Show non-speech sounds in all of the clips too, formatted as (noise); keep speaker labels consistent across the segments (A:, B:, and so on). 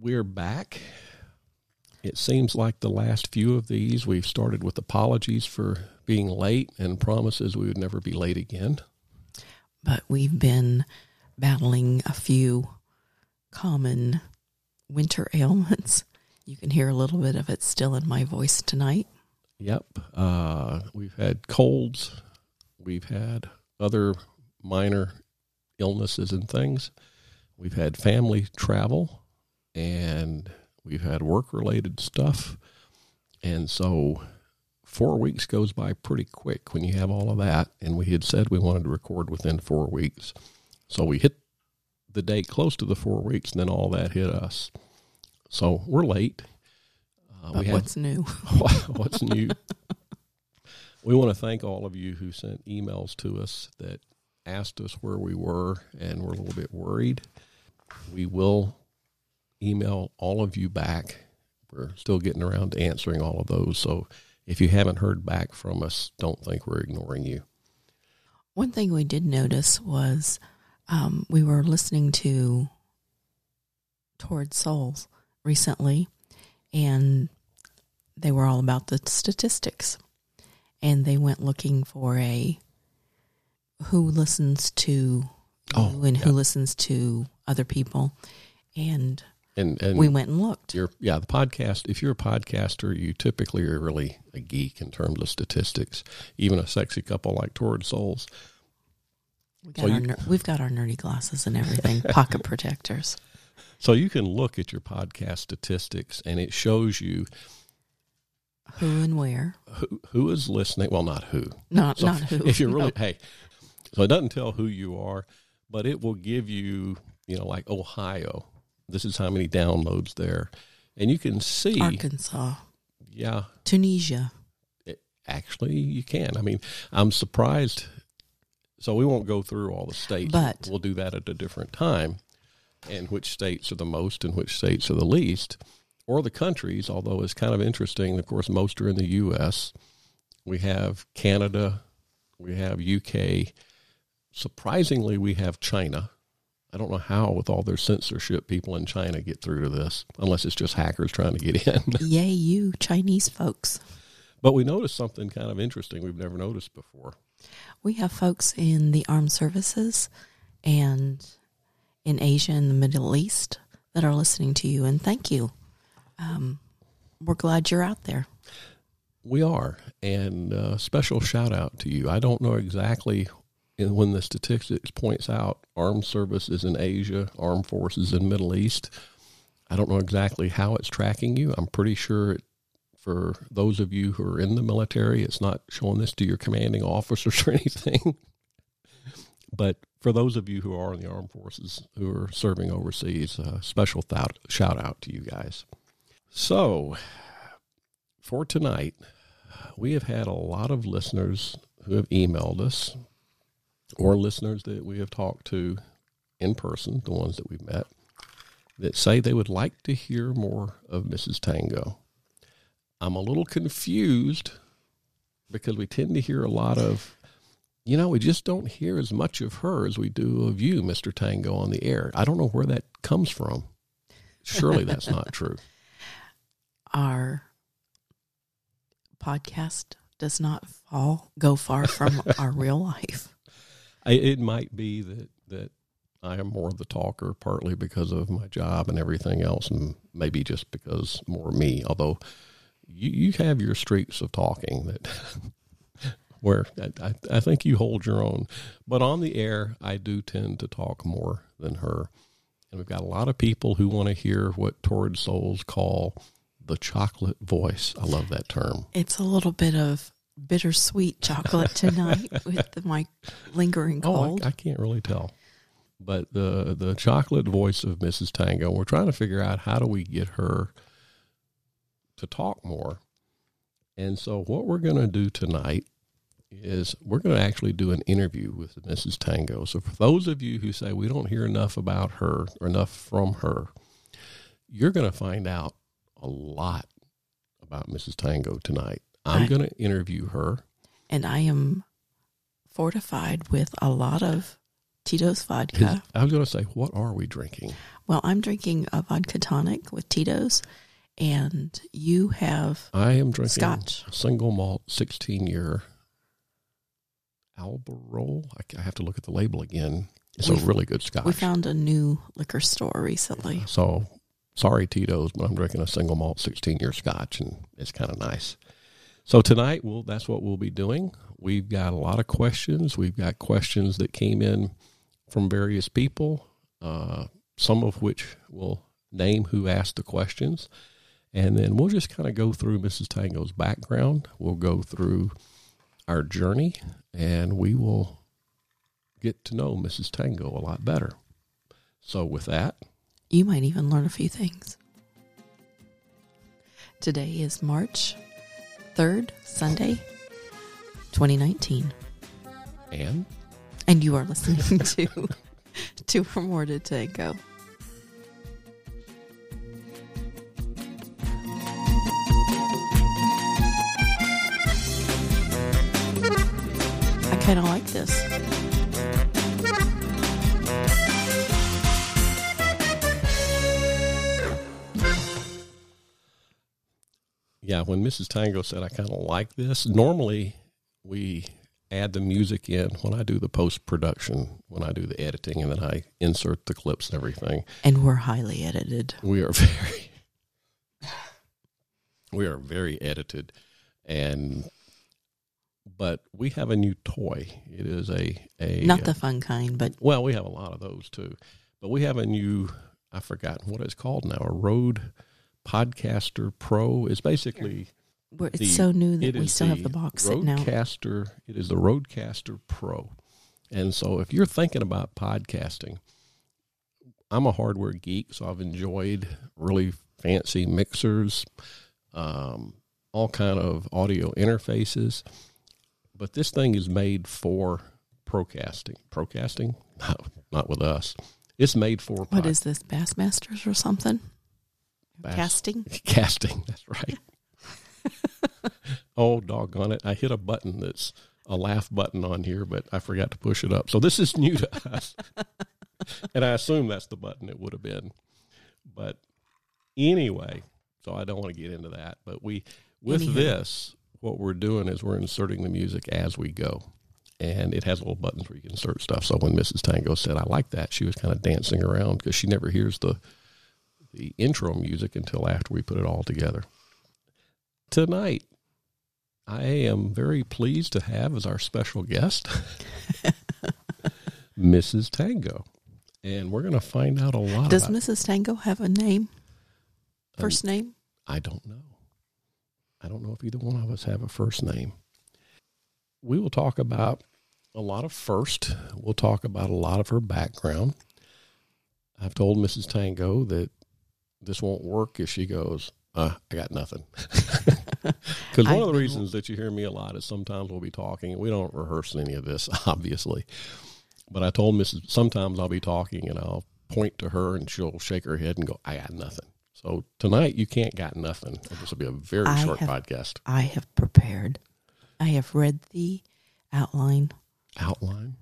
A: We're back. It seems like the last few of these we've started with apologies for being late and promises we would never be late again.
B: But we've been battling a few common winter (laughs) ailments. You can hear a little bit of it still in my voice tonight.
A: Yep. Uh, we've had colds. We've had other minor illnesses and things. We've had family travel and we've had work related stuff. And so four weeks goes by pretty quick when you have all of that. And we had said we wanted to record within four weeks. So we hit the date close to the four weeks and then all that hit us. So we're late.
B: Uh, we what's have, new? (laughs)
A: what's new? we want to thank all of you who sent emails to us that asked us where we were and were a little bit worried. We will email all of you back. We're still getting around to answering all of those. So if you haven't heard back from us, don't think we're ignoring you.
B: One thing we did notice was um, we were listening to Torrid Souls recently, and they were all about the statistics. And they went looking for a who listens to oh, and yeah. who listens to other people. And and, and we went and looked.
A: You're, yeah, the podcast. If you're a podcaster, you typically are really a geek in terms of statistics. Even a sexy couple like Torrid Souls.
B: We got so our, you, we've got our nerdy glasses and everything, (laughs) pocket protectors.
A: So you can look at your podcast statistics, and it shows you
B: who and where,
A: who, who is listening. Well, not who,
B: not so not who. (laughs)
A: If you're really no. hey, so it doesn't tell who you are, but it will give you, you know, like Ohio. This is how many downloads there, and you can see
B: Arkansas.
A: Yeah,
B: Tunisia.
A: It, actually, you can. I mean, I'm surprised. So we won't go through all the states,
B: but
A: we'll do that at a different time, and which states are the most and which states are the least, or the countries. Although it's kind of interesting. Of course, most are in the U.S. We have Canada, we have UK, Surprisingly, we have China. I don't know how, with all their censorship, people in China get through to this, unless it's just hackers trying to get in. (laughs)
B: Yay, you Chinese folks.
A: But we noticed something kind of interesting we've never noticed before.
B: We have folks in the armed services and in Asia and the Middle East that are listening to you, and thank you. Um, we're glad you're out there.
A: We are, and uh, special shout out to you. I don't know exactly and when the statistics points out armed services in Asia, armed forces in Middle East, I don't know exactly how it's tracking you. I'm pretty sure it, for those of you who are in the military, it's not showing this to your commanding officers (laughs) or anything. but for those of you who are in the armed forces who are serving overseas, uh, special shout out to you guys. So, for tonight, we have had a lot of listeners who have emailed us or listeners that we have talked to in person, the ones that we've met, that say they would like to hear more of Mrs. Tango. I'm a little confused because we tend to hear a lot of, you know, we just don't hear as much of her as we do of you, Mr. Tango, on the air. I don't know where that comes from. Surely that's not (laughs) true.
B: Our podcast does not fall go far from our real life.
A: It might be that that I am more of the talker, partly because of my job and everything else, and maybe just because more me. Although you, you have your streaks of talking that (laughs) where I, I think you hold your own. But on the air, I do tend to talk more than her. And we've got a lot of people who want to hear what torrid Souls call the chocolate voice. I love that term.
B: It's a little bit of bittersweet chocolate (laughs) tonight with my lingering cold.
A: Oh, I, I, can't really tell. But the the chocolate voice of Mrs. Tango, we're trying to figure out how do we get her to talk more. And so what we're going to do tonight is we're going to actually do an interview with Mrs. Tango. So for those of you who say we don't hear enough about her or enough from her, you're going to find out a lot about Mrs. Tango tonight. I'm going to interview her.
B: And I am fortified with a lot of Tito's vodka.
A: I was going to say, what are we drinking?
B: Well, I'm drinking a vodka tonic with Tito's, and you have
A: I am drinking
B: Scotch.
A: single malt 16 year Aberlour. I, I have to look at the label again. It's
B: We've-
A: a really good scotch.
B: we found a new liquor store recently.
A: So sorry, Tito's, but I'm drinking a single malt 16 year scotch, and it's kind of nice. So tonight, we'll, that's what we'll be doing. We've got a lot of questions. We've got questions that came in from various people, uh, some of which will name who asked the questions. And then we'll just kind of go through Mrs. Tango's background. We'll go through our journey, and we will get to know Mrs. Tango a lot better. So, with that,
B: You might even learn a few things. Today is March 3rd, Sunday, 2019.
A: and
B: And you are listening (laughs) to Two or More to Tango. I kind of like this.
A: Yeah, when Mrs. Tango said I kind of like this, normally we add the music in when I do the post production, when I do the editing, and then I insert the clips and everything.
B: And we're highly edited.
A: We are (laughs) very, we are very edited, and but we have a new toy. It is a a
B: Not the uh, fun kind, but
A: well, we have a lot of those too, but we have a new. I've forgotten what it's called now. A Rode Podcaster Pro. is basically.
B: we're, it's
A: The-
B: so new that we still have the box sitting out.
A: RodeCaster. It is the RodeCaster Pro, and so if you're thinking about podcasting, I'm a hardware geek, so I've enjoyed really fancy mixers, um, all kind of audio interfaces. But this thing is made for procasting. Procasting? (laughs) No, not with us. It's made for
B: What
A: pod-
B: is this, Bassmasters or something?
A: Bass-
B: Casting? (laughs)
A: casting. That's right. (laughs) oh, doggone it. I hit a button that's a laugh button on here, but I forgot to push it up. So this is new to (laughs) us. and I assume that's the button it would have been. But anyway, so I don't want to get into that. But we, with this, what we're doing is we're inserting the music as we go. And it has little buttons where you can insert stuff. So when Mrs. Tango said, I like that, she was kind of dancing around because she never hears the the intro music until after we put it all together. Tonight, I am very pleased to have as our special guest (laughs) Mrs. Tango. And we're going to find out a lot
B: Does Mrs. Tango have a name? First name?
A: I don't know. I don't know if either one of us have a first name. We will talk about a lot of first. We'll talk about a lot of her background. I've told Mrs. Tango that this won't work if she goes, uh, I got nothing. (laughs) Because one of the reasons that you hear me a lot is sometimes we'll be talking we don't rehearse any of this, (laughs) obviously. But I told Mrs. Sometimes I'll be talking and I'll point to her and she'll shake her head and go, I got nothing. So tonight you can't got nothing. This will be a very
B: I
A: short
B: have-
A: podcast.
B: I have prepared. I have read the outline.
A: Outline.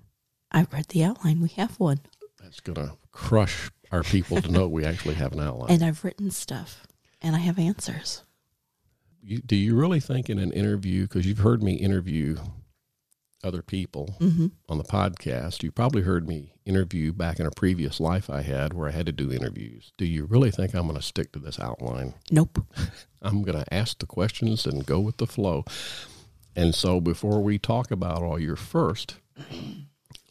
B: I've read the outline. We have one.
A: That's going to crush our people to know we actually have an outline.
B: And I've written stuff. And I have answers.
A: you, do you really think in an interview, because you've heard me interview other people
B: hmm
A: on the podcast, you probably heard me interview back in a previous life I had where I had to do interviews. Do you really think I'm going to stick to this outline?
B: Nope. (laughs)
A: I'm going to ask the questions and go with the flow. And so before we talk about all your first,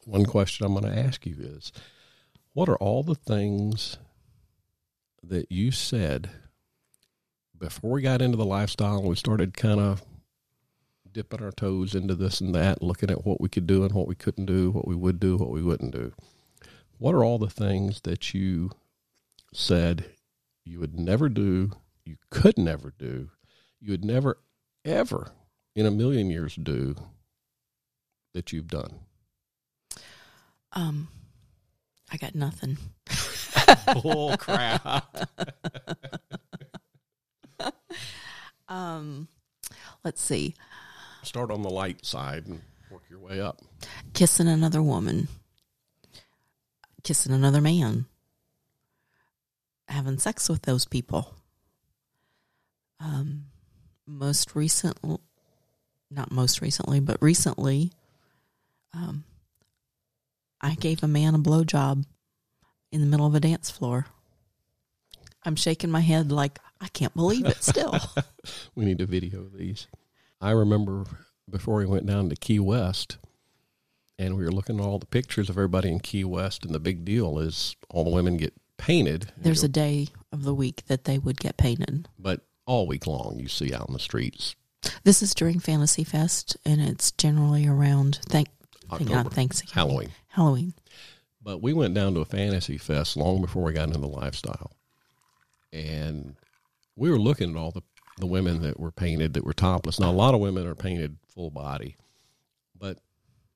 A: one question I'm going to ask you is what are all the things that you said before we got into the lifestyle and we started kind of dipping our toes into this and that, looking at what we could do and what we couldn't do, what we would do, what we wouldn't do? What are all the things that you said you would never do, you could never do, you would never, ever in a million years do that you've done?
B: Um, I got nothing.
A: Bull (laughs) crap. (laughs)
B: Um, let's see.
A: Start on the light side and work your way up.
B: Kissing another woman. kissing another man, having sex with those people. Um, most recent, not most recently, but recently, um, I gave a man a blowjob in the middle of a dance floor. I'm shaking my head like I can't believe it still. (laughs)
A: we need to video these. I remember before we went down to Key West and we were looking at all the pictures of everybody in Key West and the big deal is all the women get painted.
B: There's a day of the week that they would get painted.
A: But all week long you see out in the streets.
B: This is during Fantasy Fest and it's generally around thank
A: October,
B: not Thanksgiving.
A: Halloween.
B: Halloween.
A: But we went down to a fantasy fest long before we got into the lifestyle. And we were looking at all the, the women that were painted that were topless. Now, a lot of women are painted full body, but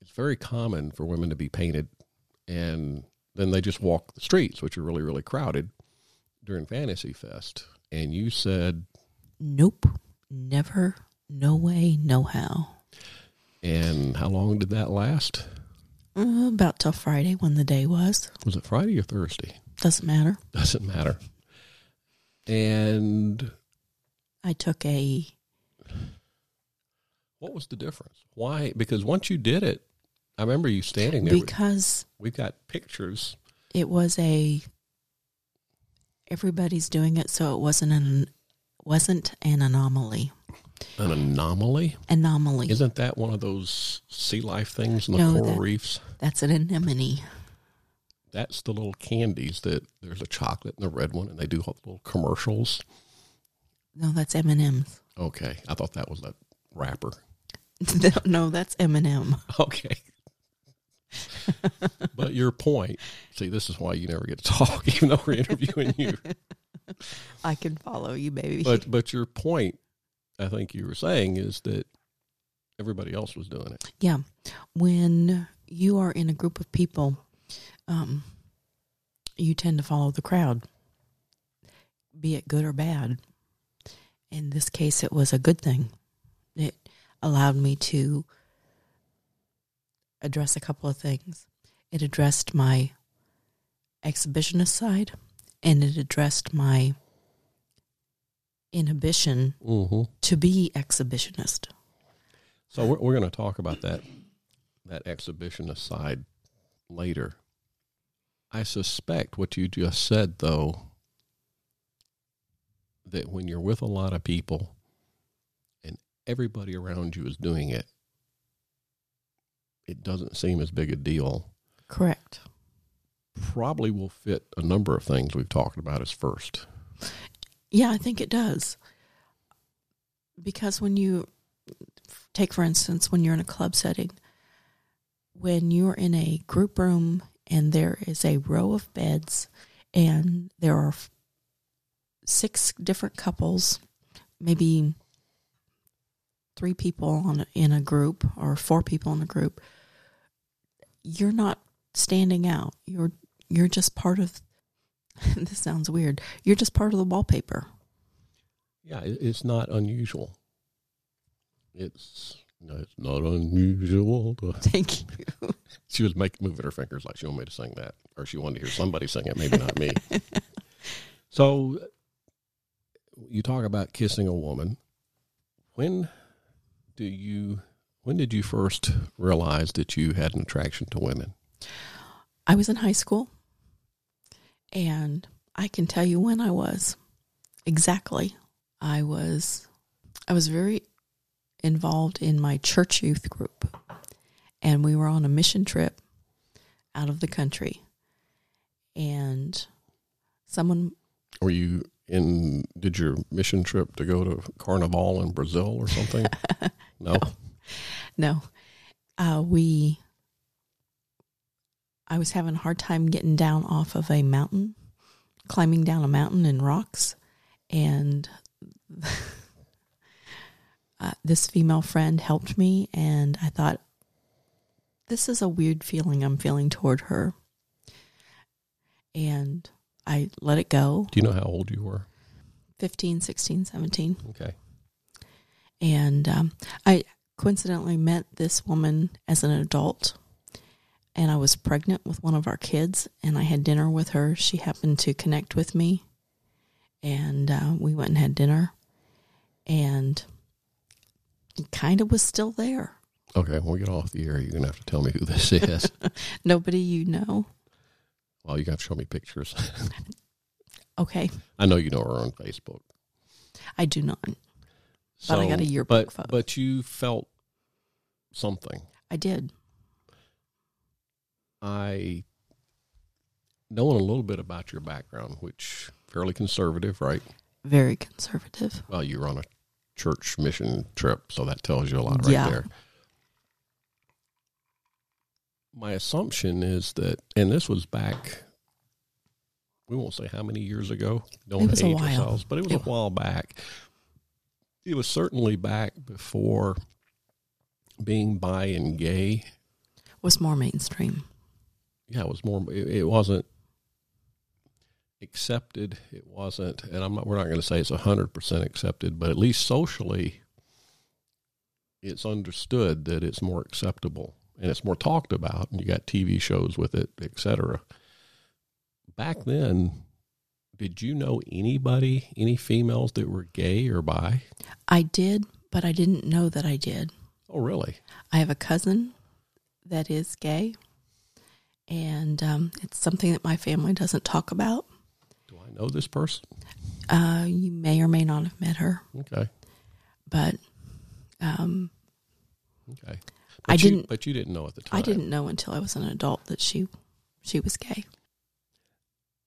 A: it's very common for women to be painted and then they just walk the streets, which are really, really crowded during Fantasy Fest. And you said,
B: Nope. Never. No way. No how.
A: and how long did that last?
B: Uh, about till Friday when the day was.
A: Was it Friday or Thursday?
B: Doesn't matter.
A: Doesn't matter. And
B: I took a
A: What was the difference? Why? Because once you did it, I remember you standing there.
B: because
A: We've got pictures.
B: it was a everybody's doing it so it wasn't an wasn't an anomaly.
A: An anomaly?
B: Anomaly.
A: Isn't that one of those sea life things in the
B: No,
A: coral
B: that-
A: reefs?
B: That's an anemone.
A: That's the little candies that there's a chocolate and a red one, and they do little commercials.
B: No, that's M and M's.
A: Okay, I thought that was that wrapper. (laughs)
B: No, that's M and M.
A: Okay. but your point, see, this is why you never get to talk, (laughs) even though we're interviewing you. (laughs)
B: I can follow you, baby.
A: But but your point, I think you were saying, is that everybody else was doing it.
B: Yeah. When you are in a group of people, um, you tend to follow the crowd, be it good or bad. In this case, it was a good thing. It allowed me to address a couple of things. It addressed my exhibitionist side, and it addressed my inhibition
A: Mm-hmm.
B: to be exhibitionist.
A: So we're, we're going to talk about that that exhibitionist side later. I suspect what you just said, though, that when you're with a lot of people and everybody around you is doing it, it doesn't seem as big a deal.
B: Correct.
A: Probably will fit a number of things we've talked about as first.
B: Yeah, I think it does. Because when you take, for instance, when you're in a club setting, when you're in a group room and there is a row of beds and there are six different couples, maybe three people on in a group or four people in a group, you're not standing out. You're you're just part of. (laughs) this sounds weird. You're just part of the wallpaper.
A: Yeah, it's not unusual. It's no, it's not unusual. (laughs)
B: Thank you.
A: she was making moving her fingers like she wanted me to sing that, or she wanted to hear somebody sing it, maybe not me. (laughs) so, you talk about kissing a woman. When do you? When did you first realize that you had an attraction to women?
B: I was in high school, and I can tell you when I was exactly. I was, I was very involved in my church youth group, and we were on a mission trip out of the country, and someone
A: Were you in? Did your mission trip to go to Carnival in Brazil or something? (laughs) no.
B: No. Uh, we, I was having a hard time getting down off of a mountain, climbing down a mountain in rocks. And (laughs) uh, this female friend helped me. And I thought, this is a weird feeling I'm feeling toward her. And I let it go
A: Do you know how old you were?
B: 15, 16, 17.
A: Okay.
B: and um, I coincidentally met this woman as an adult. And I was pregnant with one of our kids, and I had dinner with her. She happened to connect with me, and uh, we went and had dinner, and it kind of was still there.
A: Okay, when we get off the air, you're gonna have to tell me who this is. (laughs)
B: Nobody you know.
A: well, you got to show me pictures. (laughs)
B: Okay,
A: I know you know her on Facebook.
B: I do not.
A: So,
B: I got a yearbook
A: But
B: photo.
A: but you felt something.
B: I did.
A: I knowing a little bit about your background, which fairly conservative, right?
B: Very conservative.
A: Well, you were on a church mission trip, so that tells you a lot right
B: Yeah.
A: there. My assumption is that, and this was back, we won't say how many years ago, don't
B: It was a
A: age
B: while.
A: ourselves, but it was
B: It-
A: a while back. It was certainly back before being bi and gay.
B: Was more mainstream.
A: Yeah, it was more, it, it wasn't accepted. It wasn't, and I'm not, we're not going to say it's 100% accepted, but at least socially, it's understood that it's more acceptable and it's more talked about, and you got TV shows with it, etc. Back then, did you know anybody, any females that were gay or bi?
B: I did, but I didn't know that I did.
A: Oh, really?
B: I have a cousin that is gay, and um, it's something that my family doesn't talk about.
A: Do I know this person?
B: Uh, you may or may not have met her,
A: Okay,
B: but um,
A: okay.
B: I
A: you-
B: didn't-
A: but you didn't know at the time.
B: I didn't know until I was an adult that she she was gay.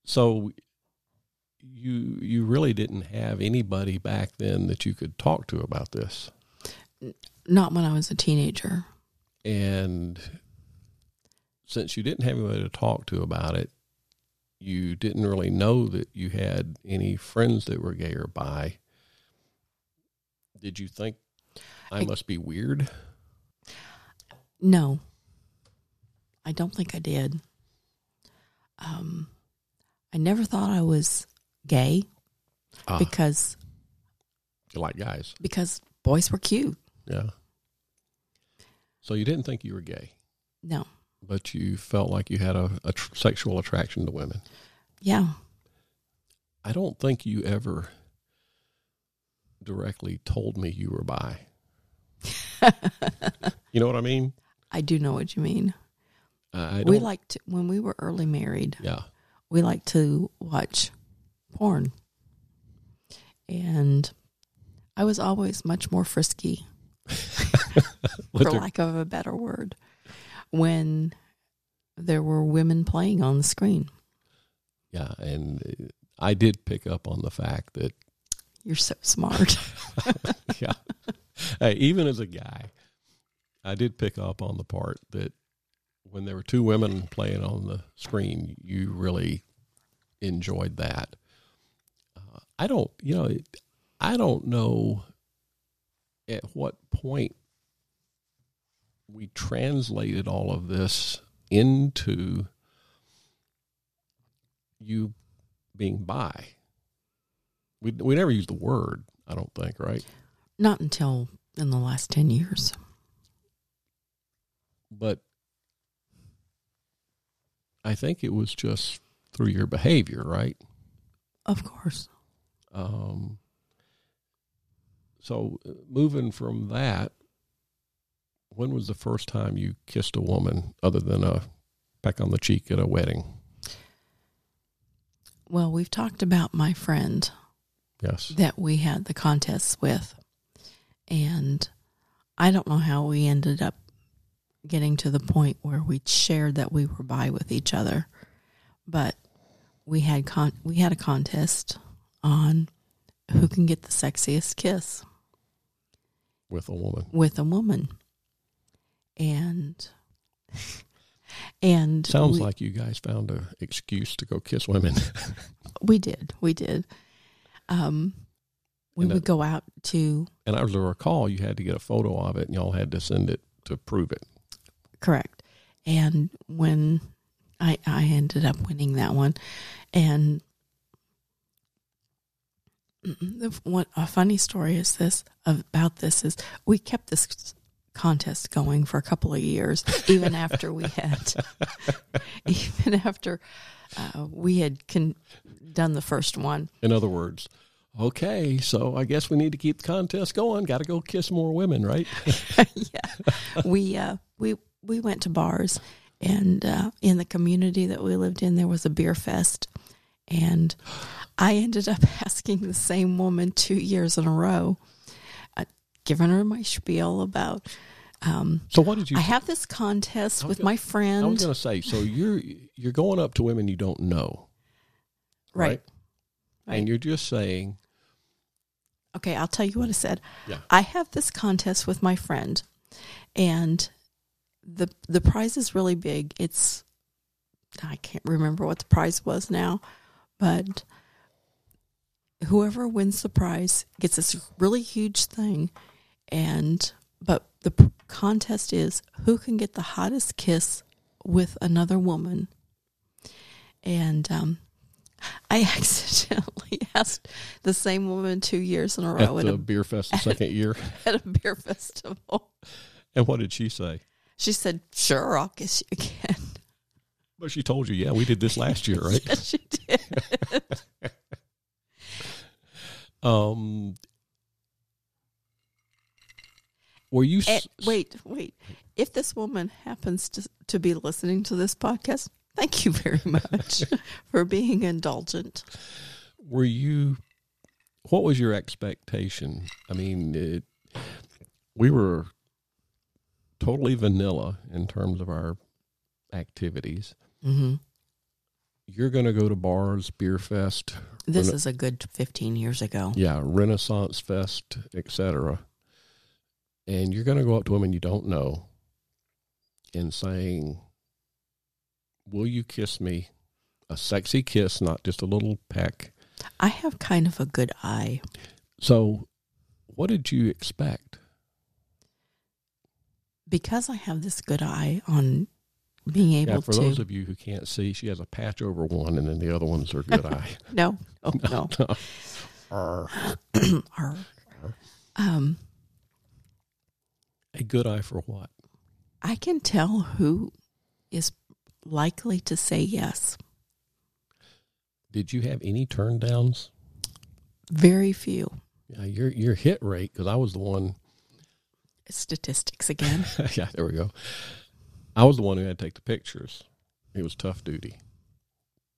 A: So you you really didn't have anybody back then that you could talk to about this.
B: Not when I was a teenager.
A: And since you didn't have anybody to talk to about it, you didn't really know that you had any friends that were gay or bi. Did you think I,
B: I-
A: must be weird?
B: No, I don't think I did. Um, I never thought I was gay
A: Ah,
B: because
A: you like guys.
B: because boys were cute.
A: Yeah. So you didn't think you were gay,
B: No,
A: but you felt like you had a, a tr- sexual attraction to women.
B: yeah,
A: I don't think you ever directly told me you were bi. (laughs) You know what I mean?
B: I do know what you mean.
A: Uh, I
B: we liked when we were early married.
A: yeah.
B: we like to watch porn. And I was always much more frisky, (laughs) (laughs) for lack of a better word, when there were women playing on the screen.
A: yeah, and I did pick up on the fact that
B: You're so smart. (laughs)
A: yeah, hey, even as a guy, I did pick up on the part that when there were two women playing on the screen, you really enjoyed that. Uh, I don't, you know, I don't know at what point we translated all of this into you being bi. We we never used the word. I don't think, right?
B: Not until in the last 10 years.
A: but I think it was just through your behavior, right?
B: Of course.
A: Um, so uh, moving from that, when was the first time you kissed a woman other than uh, a peck on the cheek at a wedding?
B: Well, we've talked about my friend
A: Yes.
B: that we had the contests with. And I don't know how we ended up getting to the point where we shared that we were by with each other. But we had con- we had a contest on who can get the sexiest kiss
A: With a woman.
B: with a woman. And and
A: Sounds
B: we,
A: like you guys found an excuse to go kiss women. (laughs)
B: we did. We did. Um we
A: And
B: would go out to
A: and as I recall, you had to get a photo of it and y'all had to send it to prove it.
B: Correct. And when I I ended up winning that one, and the, what a funny story is this about this is we kept this contest going for a couple of years, even after we had, (laughs) even after uh, we had con- done the first one.
A: In other words, okay, so I guess we need to keep the contest going. Got to go kiss more women, right? (laughs)
B: yeah, we uh, we we went to bars, and uh, in the community that we lived in, there was a beer fest, and I ended up (laughs) asking the same woman two years in a row, giving her my spiel about. Um,
A: so what did you?
B: I have this contest with
A: gonna-
B: my friend.
A: I was going to say, so you're you're going up to women you don't know,
B: right.
A: right?
B: Right.
A: And you're just saying,
B: Okay, I'll tell you what I said.
A: Yeah.
B: I have this contest with my friend, and the the prize is really big. It's I can't remember what the prize was now, but whoever wins the prize gets this really huge thing, and but the p- contest is who can get the hottest kiss with another woman, and um, I (laughs) accidentally (laughs) asked the same woman two years in a row at
A: the
B: a,
A: beer fest the second year, (laughs)
B: at a beer festival.
A: and what did she say?
B: She said, "Sure, I'll kiss you again."
A: Well, she told you, yeah, we did this last year, right?
B: Yes, she did.
A: Um, were you?
B: And, wait, wait. If this woman happens to to be listening to this podcast, thank you very (laughs) much for being indulgent.
A: were you? What was your expectation? I mean, it, we were totally vanilla in terms of our activities.
B: Mm-hmm.
A: You're going to go to bars, beer fest,
B: This
A: Rena-
B: is a good fifteen years ago.
A: yeah, Renaissance Fest, etc. And you're going to go up to women you don't know and saying, "Will you kiss me?" A sexy kiss, not just a little peck.
B: I have kind of a good eye.
A: So, what did you expect?
B: because I have this good eye on being able to
A: Yeah, for
B: to.
A: those of you who can't see, she has a patch over one, and then the other ones are good (laughs) eye.
B: no, oh, (laughs) no. (laughs) (clears throat)
A: Arr.
B: Arr. um,
A: a good eye for what?
B: I can tell who is likely to say yes.
A: Did you have any turn downs?
B: Very few
A: Yeah, your your hit rate because I was the one.
B: statistics again. (laughs)
A: yeah, there we go. I was the one who had to take the pictures. It was tough duty.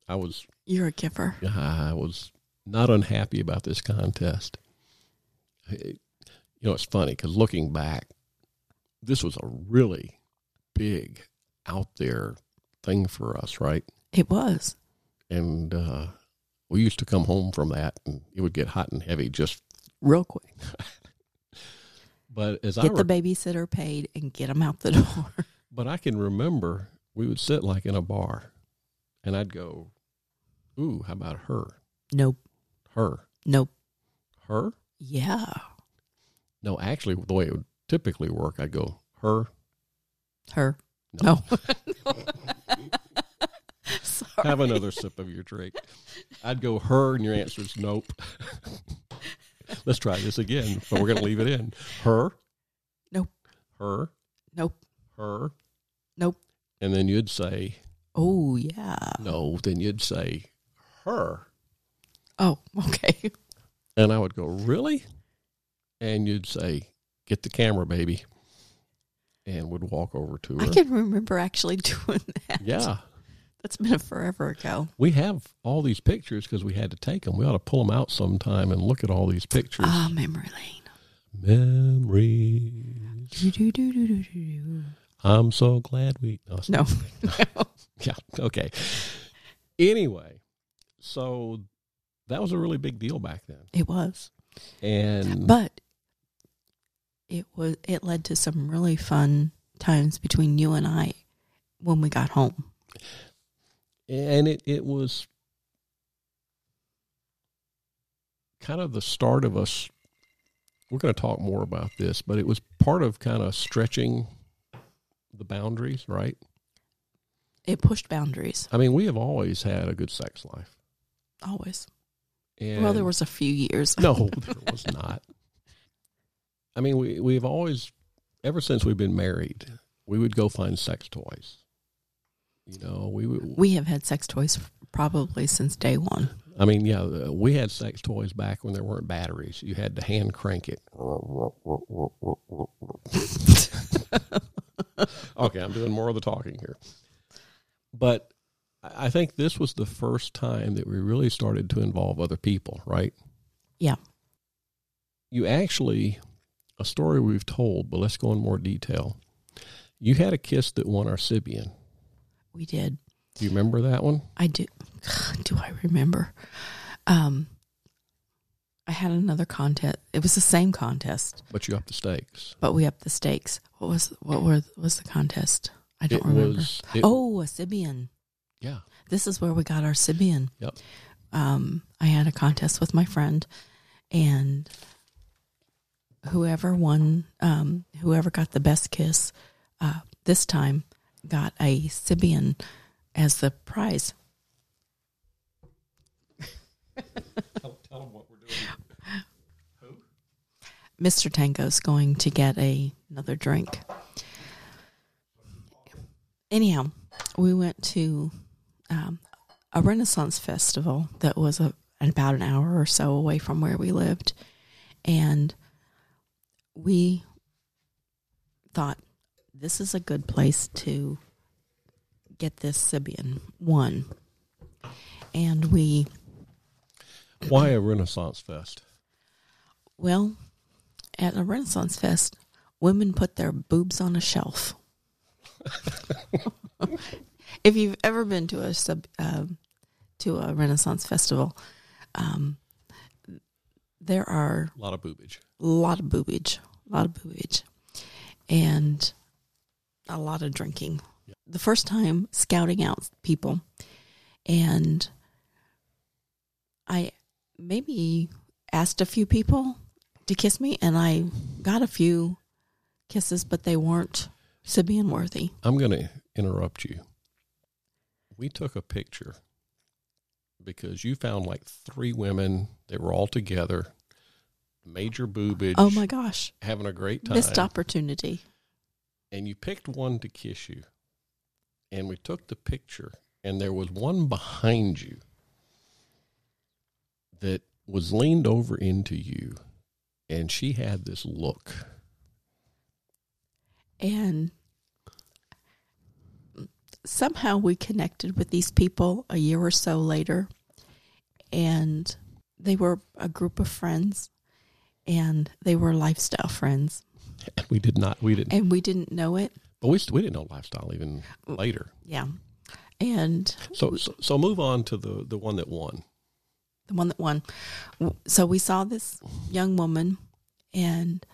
A: I was
B: You're a giver.
A: I was not unhappy about this contest. It- you know, it's funny because looking back, this was a really big out there thing for us, right?
B: It was.
A: And uh, we used to come home from that, and it would get hot and heavy. Just,
B: Real quick. (laughs)
A: but as I
B: Get
A: re-
B: the babysitter paid and get them out the door. (laughs)
A: but I can remember we would sit like in a bar, and I'd go, "Ooh, how about her?
B: nope.
A: Her?
B: Nope.
A: Her?"
B: Yeah.
A: No, actually, the way it would typically work, I'd go, "Her."
B: Her.
A: No.
B: No. (laughs) Sorry.
A: Have another sip of your drink. I'd go her, and your answer is nope. (laughs) Let's try this again, but we're going to leave it in. Her,
B: Nope.
A: her,
B: Nope.
A: her,
B: Nope.
A: and then you'd say
B: Oh, yeah.
A: no. Then you'd say her,
B: Oh, okay.
A: and I would go really, and you'd say get the camera, baby, and would walk over to her.
B: I can remember actually (laughs) doing that.
A: yeah,
B: That's been a forever ago.
A: we have all these pictures because we had to take them. We ought to pull them out sometime and look at all these pictures.
B: Ah, memory lane.
A: Memories.
B: Do-do-do-do-do-do.
A: I'm so glad we. No,
B: No. (laughs) no. (laughs)
A: Yeah. Okay. Anyway, so that was a really big deal back then,
B: It was.
A: and
B: But it was it led to some really fun times between you and I when we got home.
A: and it it was kind of the start of us. We're going to talk more about this, but it was part of kind of stretching the boundaries, right?
B: It pushed boundaries
A: I mean, we have always had a good sex life.
B: always.
A: And
B: well, there was a few years.
A: No, (laughs) there was not. I mean, we we've always ever since we've been married, we would go find sex toys. You know, we would.
B: We have had sex toys probably since day one.
A: I mean, yeah, uh, we had sex toys back when there weren't batteries. You had to hand crank it. (laughs) okay, I'm doing more of the talking here. But I I think this was the first time that we really started to involve other people, right?
B: Yeah.
A: You actually, a story we've told, but let's go in more detail. You had a kiss that won our Sybian.
B: We did.
A: Do you remember that one?
B: I do. (sighs) Do I remember? Um, I had another contest. It was the same contest,
A: But you upped the stakes.
B: but we upped the stakes. What was what were was the contest? I don't
A: it
B: remember.
A: was. It,
B: oh, a Sybian.
A: yeah.
B: This is where we got our Sybian.
A: Yep.
B: Um, I had a contest with my friend, and whoever won, um, whoever got the best kiss, uh, this time got a Sybian as the prize. (laughs)
A: Tell, tell them what we're doing. Who?
B: Mr. Tango's going to get a another drink. Anyhow, we went to um, a Renaissance festival that was a, about an hour or so away from where we lived, and we thought this is a good place to get this Sybian one, and we
A: Why a Renaissance Fest?
B: Well, at a Renaissance Fest, women put their boobs on a shelf. (laughs) if you've ever been to a sub um to a Renaissance festival, um, there are
A: A lot of boobage.
B: A lot of boobage, a lot of boobage, and a lot of drinking. The first time scouting out people, and I maybe asked a few people to kiss me, and I got a few kisses, but they weren't Sybian worthy.
A: I'm going to interrupt you. We took a picture because you found like three women. They were all together, major boobage,
B: Oh my gosh,
A: having a great time.
B: missed opportunity.
A: And you picked one to kiss you. And we took the picture, and there was one behind you that was leaned over into you, and she had this look.
B: and somehow we connected with these people a year or so later and they were a group of friends and they were lifestyle friends.
A: And we did not, we didn't,
B: and we didn't know it.
A: But we, we didn't know lifestyle even later.
B: yeah. And
A: So, so, so move on to the, the one that won.
B: the one that won. So we saw this young woman and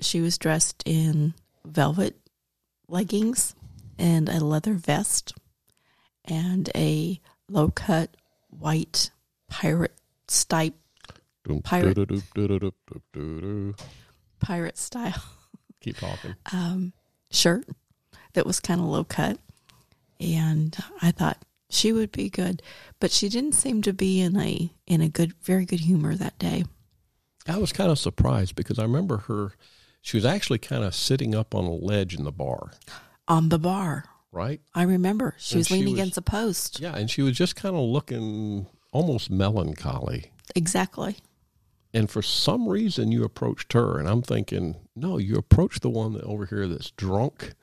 B: she was dressed in velvet leggings and a leather vest and a low cut white pirate stripe Pirate. Pirate style (laughs)
A: Keep talking.
B: um, shirt that was kind of low cut and i thought she would be good but she didn't seem to be in a in a good very good humor that day
A: I was kind of surprised because I remember her. She was actually kind of sitting up on a ledge in the bar,
B: on the bar
A: right?
B: i remember she
A: And
B: was
A: she
B: leaning
A: was-
B: against a post
A: Yeah, and she was just kind of looking almost melancholy.
B: exactly
A: And for some reason, you approached her, and I'm thinking, no, you approached the one that over here that's drunk,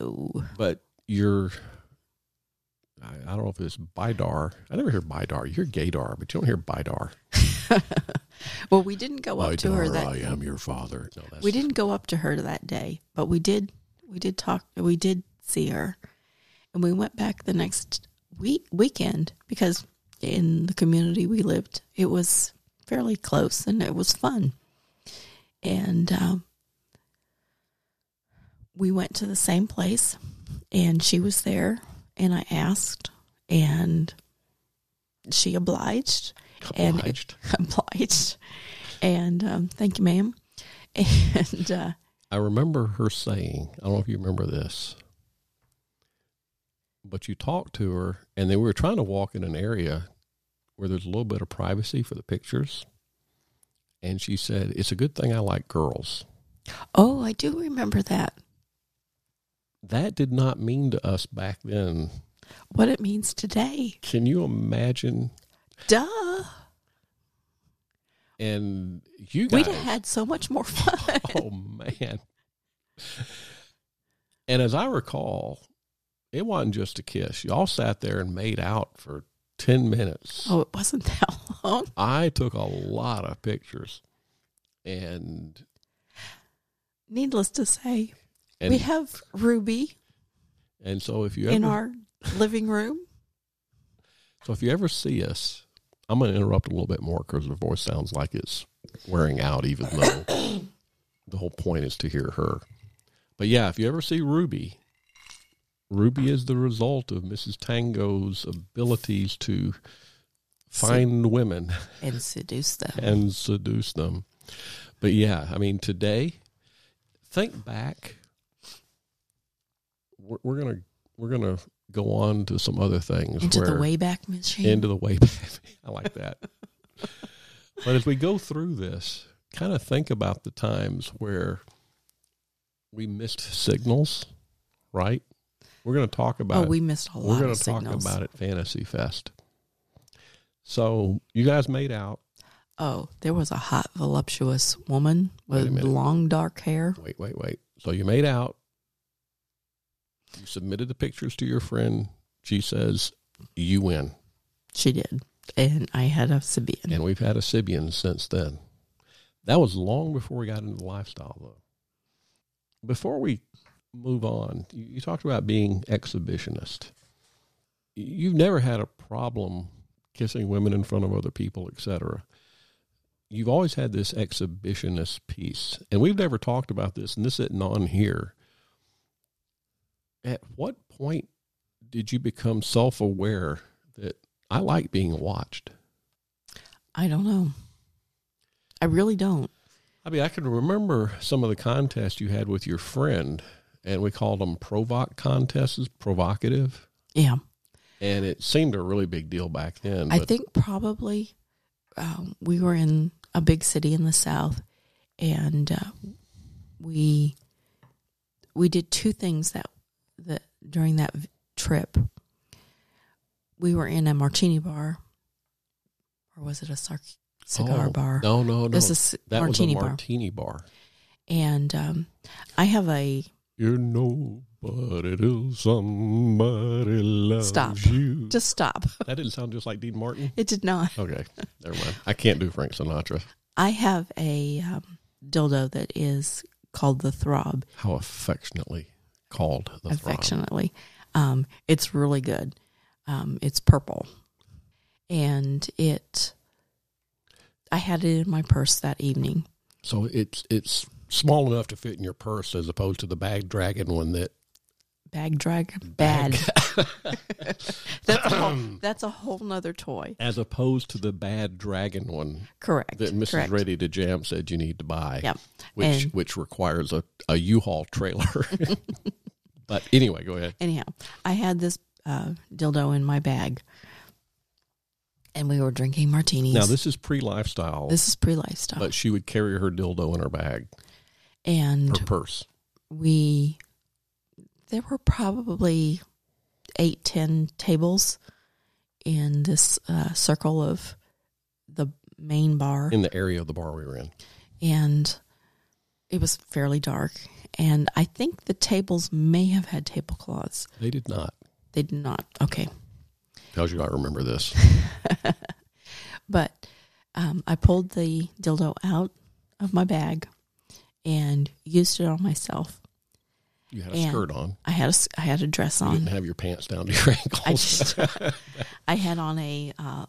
B: no
A: but you're. I, I don't know if it's Bidar. I never hear Bidar. You're Gaydar, but you don't hear Bidar. (laughs)
B: well we didn't go up to her that
A: I am your father. No, that's
B: we didn't go up to her that day but we did we did talk we did see her and we went back the next week weekend because in the community we lived it was fairly close and it was fun. And um, we went to the same place and she was there and i asked and she obliged and-
A: obliged. (laughs)
B: obliged. And um, thank you ma'am. (laughs) And uh,
A: I remember her saying, I don't know if you remember this, but you talked to her, and then we were trying to walk in an area where there's a little bit of privacy for the pictures. And she said, It's a good thing I like girls.
B: Oh, I do remember that.
A: That did not mean to us back then.
B: What it means today.
A: Can you imagine?
B: Duh.
A: And you guys, We'd
B: have had so much more fun. (laughs)
A: oh man. And as I recall, it wasn't just a kiss. Y'all sat there and made out for 10 minutes.
B: Oh, it wasn't (laughs) that long.
A: I took a lot of pictures. And
B: Needless to say,
A: and
B: we have Ruby
A: and so if you
B: in our living room.
A: so if you ever see us, I'm going to interrupt a little bit more because her voice sounds like it's wearing out, even though (coughs) the whole point is to hear her. But yeah, if you ever see Ruby, Ruby is the result of Mrs. Tango's abilities to find women
B: and seduce them. (laughs)
A: and seduce them. But yeah, I mean, today, think back. We're, we're gonna we're gonna go on to some other things
B: Into the
A: where-
B: Wayback Machine.
A: into the way back. I like that. (laughs) but as we go through this, kind of think about the times where we missed signals, right? We're going to talk about.
B: oh, we missed a lot.
A: we're
B: going
A: to talk
B: signals.
A: about it Fantasy Fest. So you guys made out.
B: Oh, there was a hot, voluptuous woman with long, dark hair.
A: Wait, wait, wait. So you made out. You submitted the pictures to your friend. She says you win,
B: She did. And I had a Sybian.
A: and we've had a Sybian since then. That was long before we got into the lifestyle, though. Before we move on, you, you talked about being exhibitionist. You've never had a problem kissing women in front of other people, etc. You've always had this exhibitionist piece, and we've never talked about this, and this isn't on here. At what point did you become self-aware that I like being watched?
B: I don't know. I really don't.
A: I mean, I can remember some of the contests you had with your friend, and we called them provoc contests, provocative,
B: Yeah.
A: and it seemed a really big deal back then.
B: I think probably um, we were in a big city in the South, and uh, we we did two things that that during that trip. We were in a martini bar, or was it a cigar, cigar
A: Oh,
B: bar?
A: No, no, no.
B: This is
A: that
B: martini
A: was a
B: bar,
A: martini bar.
B: and um, I have a
A: You're nobody till somebody loves
B: Stop.
A: you.
B: just stop. (laughs)
A: that didn't sound just like Dean Martin.
B: It did not.
A: Okay, never mind. I can't do Frank Sinatra.
B: I have a um, dildo that is called the Throb.
A: How affectionately called the Throb.
B: affectionately. Um, it's really good. Um, it's purple, and it. I had it in my purse that evening.
A: So it's it's small enough to fit in your purse, as opposed to the bag dragon one that
B: Bag drag bad. (laughs) that's a whole, that's a whole nother toy.
A: as opposed to the bad dragon one
B: Correct.
A: that Mrs.
B: Correct.
A: Ready to Jam said you need to buy.
B: Yep.
A: Which
B: And-
A: which requires a, a U-Haul trailer. (laughs) but anyway, go ahead.
B: Anyhow, I had this uh, dildo in my bag, and we were drinking martinis.
A: Now this is pre-lifestyle,
B: this is pre lifestyle,
A: but she would carry her dildo in her bag,
B: and
A: her purse.
B: we there were probably eight ten tables in this uh, circle of the main bar
A: in the area of the bar we were in.
B: and it was fairly dark and i think the tables may have had tablecloths
A: They did not.
B: they did not okay
A: Tells you I remember this. (laughs)
B: but um, i pulled the dildo out of my bag and used it on myself
A: You had a
B: And-
A: skirt on.
B: i had a, I had a dress
A: You
B: on
A: didn't have your pants down to your (laughs) ankles.
B: I just (laughs) I had on a uh,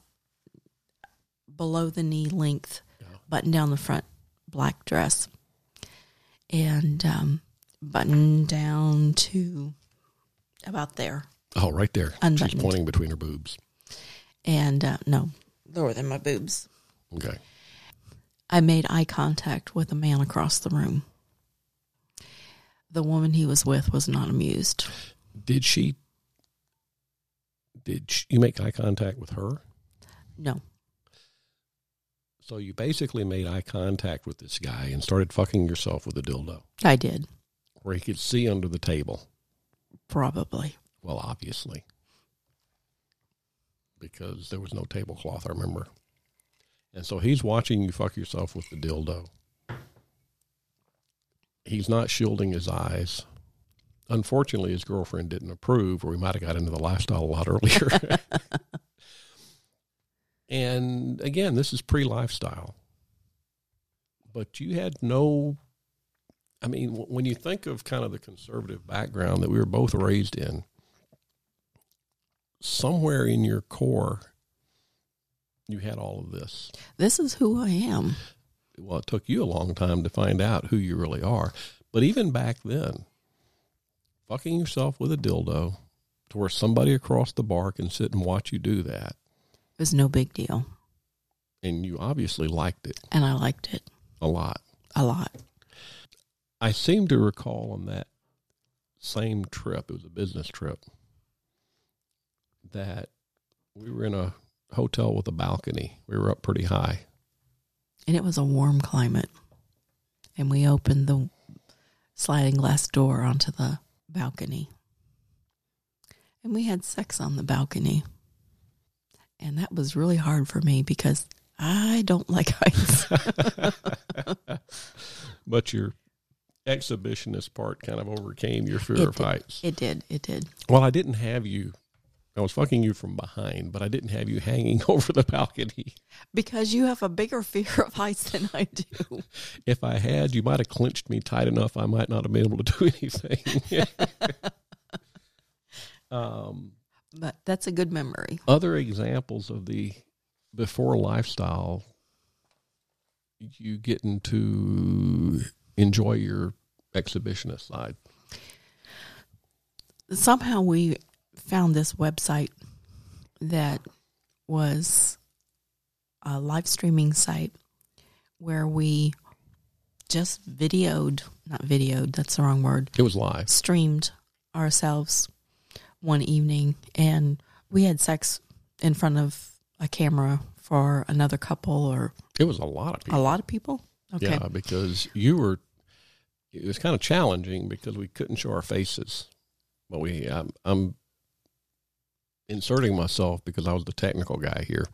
B: below the knee length button down the front black dress and um, button down to about there
A: oh, right there. She's
B: Unbuttoned.
A: pointing between her boobs.
B: and uh, no lower than my boobs.
A: Okay.
B: I made eye contact with a man across the room. The woman he was with was not amused.
A: Did she? Did she, you make eye contact with her?
B: No,
A: So you basically made eye contact with this guy and started fucking yourself with a dildo
B: I did,
A: where he could see under the table.
B: probably.
A: Well, obviously. Because there was no tablecloth, I remember. And so he's watching you fuck yourself with the dildo. He's not shielding his eyes. Unfortunately, his girlfriend didn't approve, or we might have got into the lifestyle a lot (laughs) earlier. and again, this is pre lifestyle. But you had no, I mean, when you think of kind of the conservative background that we were both raised in, somewhere in your core, you had all of this.
B: This is who I am.
A: Well, it took you a long time to find out who you really are. But even back then, fucking yourself with a dildo to where somebody across the bar can sit and watch you do that,
B: It was no big deal.
A: and you obviously liked it
B: And I liked it
A: a lot.
B: a lot.
A: I seem to recall on that same trip, it was a business trip, that we were in a hotel with a balcony. We were up pretty high.
B: And it was a warm climate. And we opened the sliding glass door onto the balcony. And we had sex on the balcony. And that was really hard for me because I don't like heights. (laughs)
A: but your exhibitionist part kind of overcame your fear
B: It
A: of
B: did.
A: heights.
B: it did. It did.
A: Well, I didn't have you. I was fucking you from behind, but I didn't have you (laughs) hanging (laughs) over the balcony.
B: Because you have a bigger fear of heights than I do. (laughs)
A: If I had, you might have clinched me tight enough. I might not have been able to do anything. um,
B: But that's a good memory.
A: other examples of the before lifestyle, you getting to enjoy your exhibitionist side.
B: somehow we found this website that was a live streaming site where we just videoed, not videoed, that's the wrong word,
A: It was live.
B: streamed ourselves one evening and we had sex in front of a camera for another couple or
A: It was a lot of people.
B: a lot of people. Okay.
A: Yeah, because you were. It was kind of challenging because we couldn't show our faces, but we. I'm, I'm inserting myself because I was the technical guy here.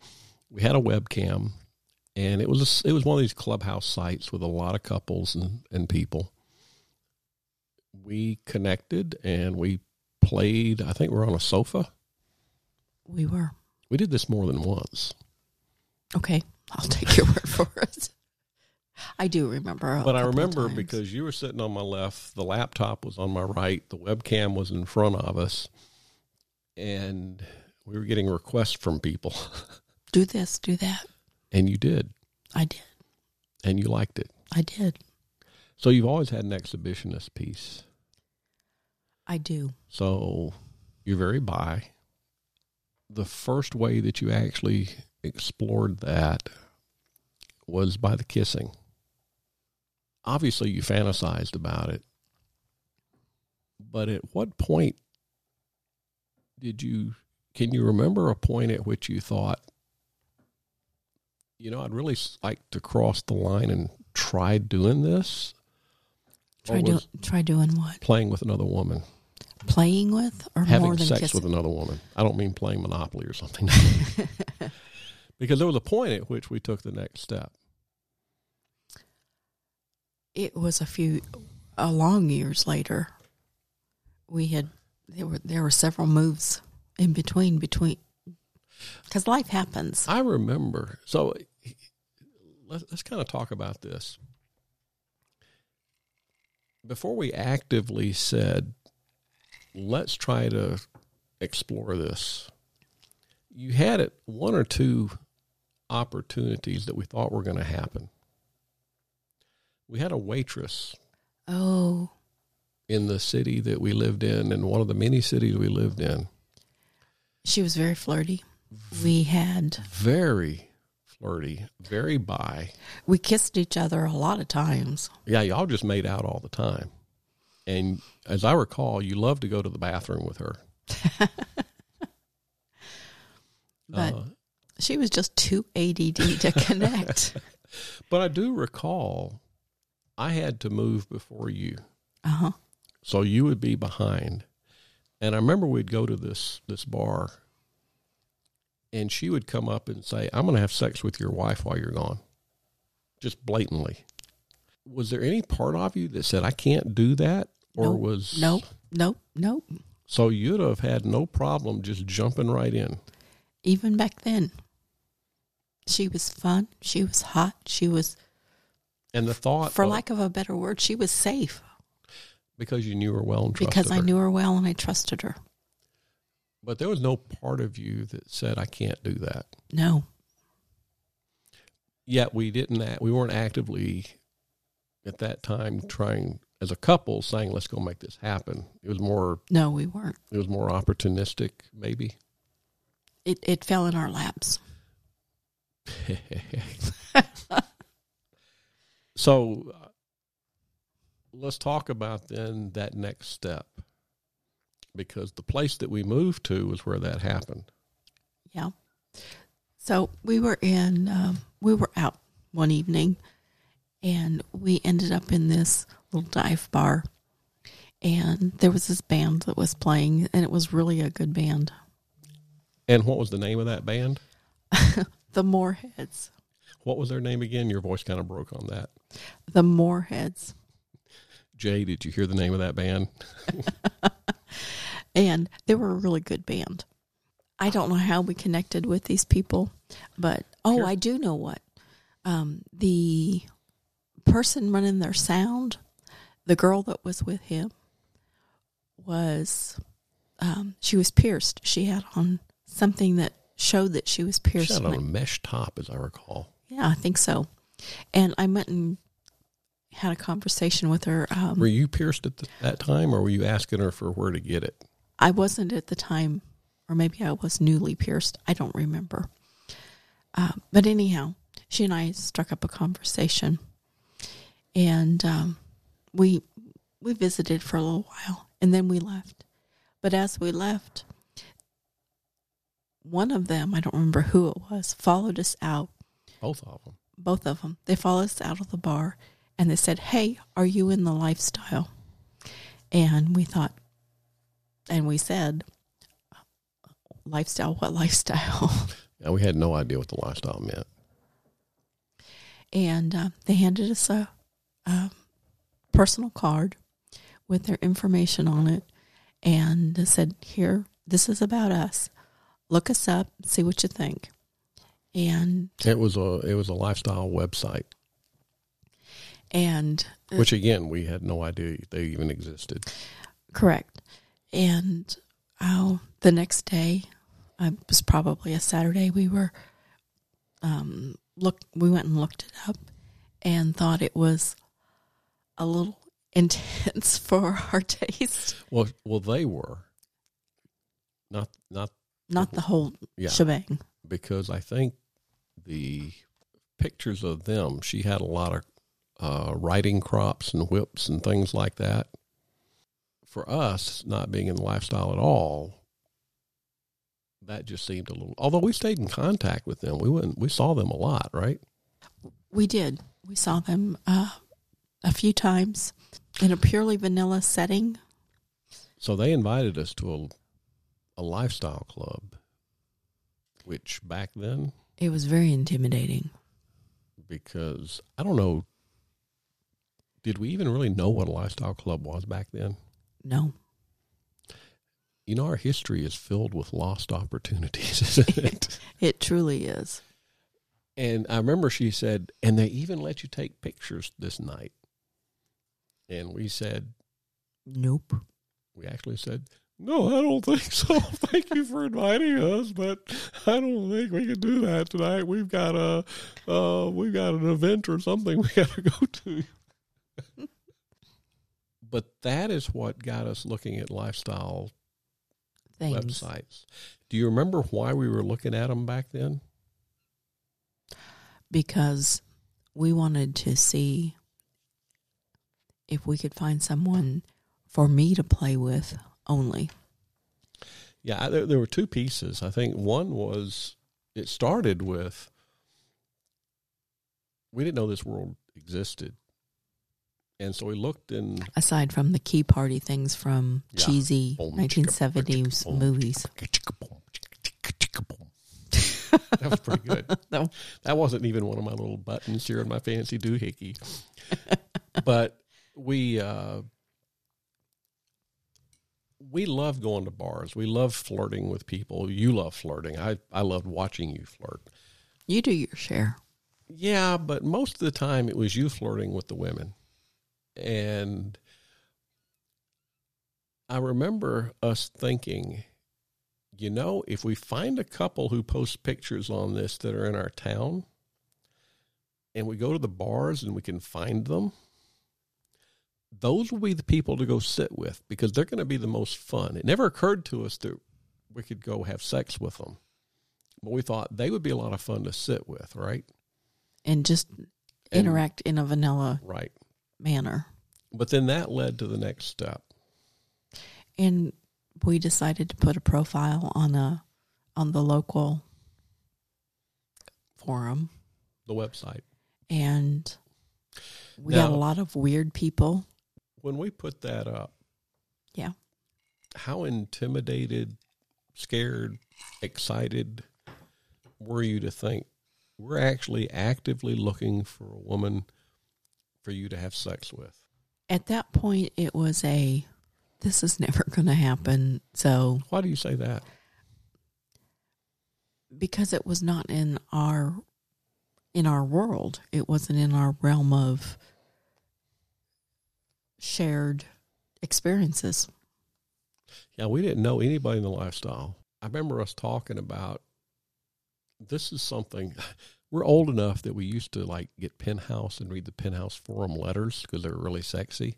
A: We had a webcam, and it was a, it was one of these clubhouse sites with a lot of couples and and people. We connected and we played. I think we're on a sofa.
B: We were.
A: We did this more than once.
B: Okay. I'll take your word for it. I do remember.
A: But I remember because you were sitting on my left, the laptop was on my right, the webcam was in front of us, and we were getting requests from people.
B: do this, do that.
A: And you did,
B: I did.
A: and you liked it.
B: I did.
A: So you've always had an exhibitionist piece.
B: I do.
A: So you're very bi. The first way that you actually explored that was by the kissing. Obviously, you fantasized about it. But at what point did you, can you remember a point at which you thought, you know, I'd really like to cross the line and try doing this?
B: Try do, try doing what?
A: playing with another woman?
B: Playing with or more
A: having
B: than
A: sex
B: kissing?
A: with another woman. I don't mean playing Monopoly or something. (laughs) because there was a point at which we took the next step.
B: it was a few, a long years later. We had there were there were several moves in between between because life happens.
A: I remember. So let's, let's kind of talk about this. Before we actively said, let's try to explore this, you had it one or two opportunities that we thought were going to happen. We had a waitress
B: Oh,
A: in the city that we lived in, in one of the many cities we lived in.
B: she was very flirty. We had
A: Very flirty, very bi.
B: we kissed each other a lot of times.
A: Yeah, y'all just made out all the time. And as I recall, you loved to go to the bathroom with her. (laughs)
B: But
A: Uh,
B: She was just too ADD to (laughs) connect.
A: But I do recall I had to move before you.
B: uh huh.
A: So you would be behind. And I remember we'd go to this this bar and she would come up and say, I'm gonna have sex with your wife while you're gone. Just blatantly. Was there any part of you that said I can't do that? Or
B: Nope.
A: was
B: Nope. Nope. Nope.
A: So you'd have had no problem just jumping right in.
B: Even back then, she was fun. She was hot. She was,
A: And the thought
B: for
A: of-
B: lack of a better word, she was safe
A: because you knew her well and trusted
B: because I
A: her.
B: knew her well and I trusted her.
A: But there was no part of you that said I can't do that.
B: No.
A: Yet we didn't. act- We weren't actively at that time trying as a couple saying let's go make this happen. It was more.
B: No, we weren't.
A: It was more opportunistic, maybe.
B: It it fell in our laps. (laughs)
A: so let's talk about then that next step because the place that we moved to was where that happened.
B: Yeah. So we were in, um, we were out one evening and we ended up in this little dive bar. And there was this band that was playing, and it was really a good band.
A: And what was the name of that band? (laughs)
B: The Moorheads.
A: What was their name again? Your voice kind of broke on that.
B: The Moorheads.
A: Jay, did you hear the name of that band? (laughs)
B: And they were a really good band. I don't know how we connected with these people, but oh,
A: Sure.
B: I do know what. Um, the person running their sound, the girl that was with him, was um, she was pierced. She had on something that showed that she was
A: She
B: pierced.
A: had on a mesh top, as I recall.
B: yeah, I think so. And I went and had a conversation with her. Um,
A: Were you pierced at the, that time, or were you asking her for where to get it?
B: I wasn't at the time, or maybe I was newly pierced. I don't remember. Uh, but anyhow, she and I struck up a conversation, and um, we we visited for a little while, and then we left. But as we left, one of them, I don't remember who it was, followed us out.
A: Both of them.
B: Both of them. They followed us out of the bar, and they said, "Hey, are you in the lifestyle?" And we thought, and we said, lifestyle, what (laughs) lifestyle?
A: Yeah, we had no idea what the lifestyle meant.
B: and uh, they handed us a, a personal card with their information on it and they said, Here, this is about us. Look us up, see what you think. And,
A: It was a it was a lifestyle website,
B: and
A: which again we had no idea they even existed.
B: Correct. And oh, the next day, uh, it was probably a Saturday. We were um, look. We went and looked it up, and thought it was a little (laughs) intense for our taste.
A: Well, well, they were not not
B: Not the whole
A: yeah
B: shebang.
A: because I think the pictures of them she had a lot of uh, riding crops and whips and things like that. For us, not being in the lifestyle at all, that just seemed a little. Although we stayed in contact with them, we went we saw them a lot, right?
B: We did. We saw them uh, a few times in a purely vanilla setting.
A: So they invited us to a, a lifestyle club, which back then,
B: It was very intimidating.
A: because I don't know, did we even really know what a lifestyle club was back then?
B: No,
A: You know, our history is filled with lost opportunities, (laughs) isn't it?
B: it truly is.
A: and I remember she said, and they even let you take pictures this night. And we said,
B: Nope.
A: we actually said, no, I don't think so. (laughs) Thank you for inviting us, but I don't think we can do that tonight. We've got a, uh, we've got an event or something we got to go to. But that is what got us looking at lifestyle
B: Things.
A: websites. Do you remember why we were looking at them back then?
B: because we wanted to see if we could find someone for me to play with only.
A: Yeah, there, there were two pieces. I think one was it started with we didn't know this world existed. And so we looked in
B: Aside from the key party things from
A: Yeah.
B: cheesy 1970s
A: boom.
B: movies. (laughs)
A: that was pretty good. (laughs)
B: No.
A: That wasn't even one of my little buttons here in my fancy doohickey. but we uh, we love going to bars. We love flirting with people. You love flirting. I I loved watching you flirt.
B: You do your share.
A: Yeah, but most of the time it was you flirting with the women. And I remember us thinking, you know, if we find a couple who post pictures on this that are in our town and we go to the bars and we can find them, those will be the people to go sit with because they're going to be the most fun. It never occurred to us that we could go have sex with them. But we thought they would be a lot of fun to sit with, right?
B: and just
A: And-
B: interact in a vanilla
A: Right.
B: Manner.
A: But then that led to the next step.
B: And we decided to put a profile on a on the local forum
A: The website.
B: and we got a lot of weird people.
A: When we put that up,
B: Yeah.
A: how intimidated, scared, excited were you to think we're actually actively looking for a woman for you to have sex with?
B: At that point it was a this is never (laughs) going to happen. So
A: Why do you say that?
B: because it was not in our in our world, it wasn't in our realm of shared experiences.
A: Yeah, we didn't know anybody in the lifestyle. I remember us talking about this is something (laughs) we're old enough that we used to like get Penthouse and read the Penthouse forum letters because they were really sexy.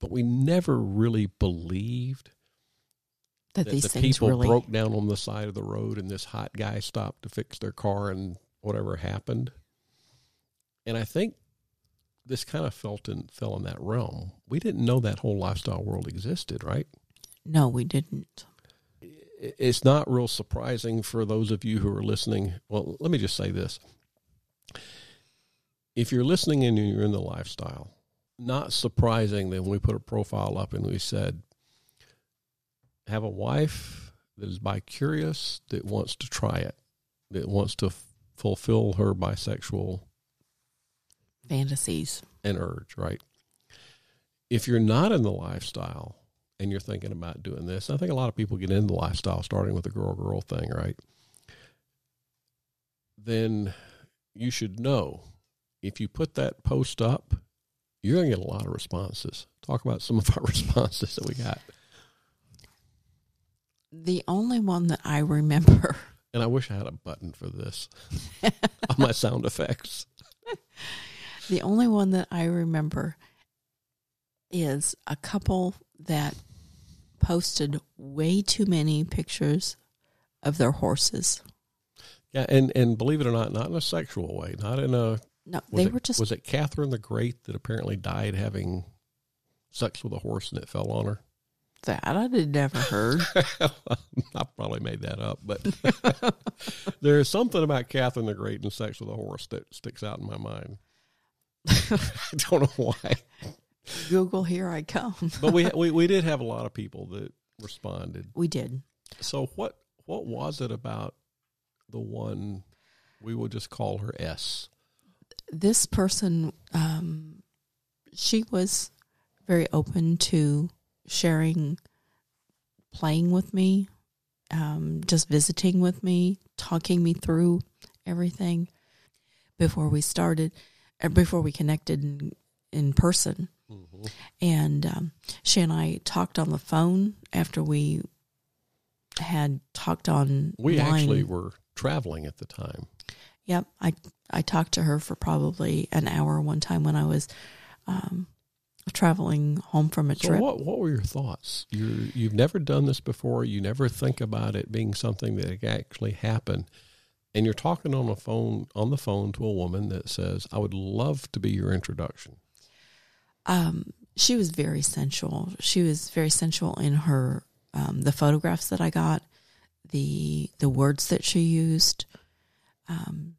A: But we never really believed
B: That,
A: that
B: these
A: the people
B: really
A: broke down on the side of the road and this hot guy stopped to fix their car and whatever happened. And I think this kind of felt in fell in that realm. We didn't know that whole lifestyle world existed, right?
B: No, we didn't.
A: It's not real surprising for those of you who are listening. Well, let me just say this. If you're listening and you're in the lifestyle, not surprising that when we put a profile up and we said, have a wife that is bi curious, that wants to try it, that wants to f- fulfill her bisexual
B: Fantasies.
A: and urge, right? If you're not in the lifestyle and you're thinking about doing this, I think a lot of people get into the lifestyle starting with the girl girl thing, right? Then you should know if you put that post up, you're going to get a lot of responses. Talk about some of our (laughs) responses that we got.
B: The only one that I remember, (laughs)
A: And I wish I had a button for this (laughs) on my sound effects.
B: the only one that I remember is a couple that posted way too many pictures of their horses.
A: Yeah, and, and believe it or not, not in a sexual way, not in a
B: No, they
A: it,
B: were just
A: was it Catherine the Great that apparently died having sex with a horse and it fell on her?
B: that I had never heard. (laughs)
A: I probably made that up, but (laughs) there's something about Catherine the Great and sex with a horse that sticks out in my mind. (laughs) I don't know why,
B: Google, here I come.
A: but we (laughs) we we did have a lot of people that responded.
B: We did.
A: So what what was it about the one we will just call her S?
B: This person, um, she was very open to sharing, playing with me, um, just visiting with me, talking me through everything before we started, before we connected in, in person.
A: Mm-hmm.
B: And um, she and I talked on the phone after we had talked on.
A: The We actually were traveling at the time.
B: Yep, I I talked to her for probably an hour one time when I was um, traveling home from a
A: So
B: trip.
A: what what were your thoughts? You you've never done this before. You never think about it being something that actually happened, and you're talking on the phone on the phone to a woman that says, "I would love to be your introduction."
B: Um, she was very sensual. She was very sensual in her um, the photographs that I got. the the words that she used. Um,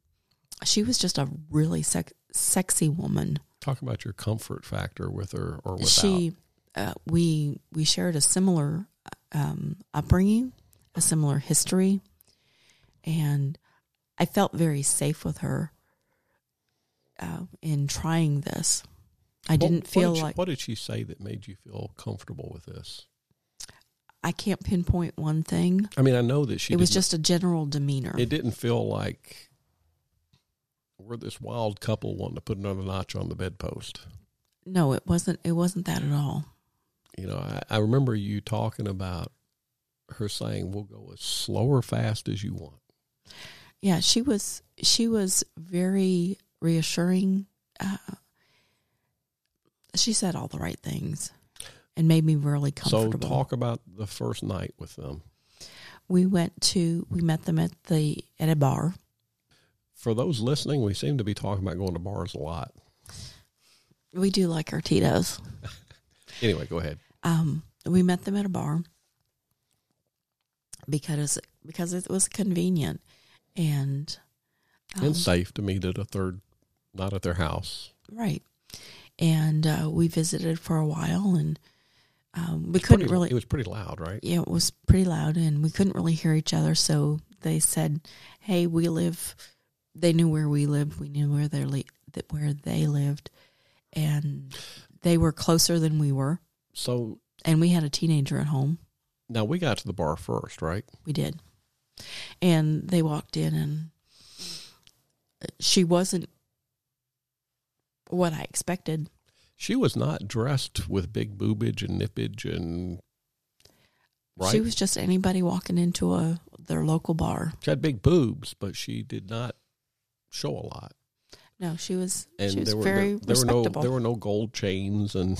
B: she was just a really sex, sexy woman.
A: Talk about your comfort factor with her or without.
B: She, uh, we we shared a similar um, upbringing, a similar history, and I felt very safe with her uh, in trying this. I
A: What-
B: didn't feel
A: what did she,
B: like
A: what did she say that made you feel comfortable with this?
B: I can't pinpoint one thing.
A: I mean, I know that she.
B: it was just a general demeanor.
A: It didn't feel like we're this wild couple wanting to put another notch on the bedpost.
B: no, it wasn't. It wasn't that at all.
A: You know, I, I remember you talking about her saying, "We'll go as slow or fast as you want."
B: Yeah, she was. She was very reassuring. Uh, she said all the right things and made me really comfortable.
A: So, talk about the first night with them.
B: we went to. We met them at the at a bar.
A: For those listening, we seem to be talking about going to bars a lot.
B: We do like our Tito's. (laughs)
A: Anyway, go ahead.
B: Um, we met them at a bar because because it was convenient and um,
A: and safe to meet at a third, not at their house.
B: right. And uh, we visited for a while, and um, we couldn't
A: Pretty-
B: really.
A: It was pretty loud, right?
B: yeah, it was pretty loud, and we couldn't really hear each other. So they said, "Hey, we live." They knew where we lived. We knew where they li- where they lived, and they were closer than we were.
A: So
B: And we had a teenager at home.
A: now we got to the bar first, right?
B: We did. And they walked in, and she wasn't what I expected.
A: She was not dressed with big boobage and nippage and right.
B: She was just anybody walking into a their local bar.
A: She had big boobs, but she did not show a lot.
B: No, she was
A: And
B: she was
A: there were
B: very
A: there, there were no
B: respectable.
A: there were no gold chains and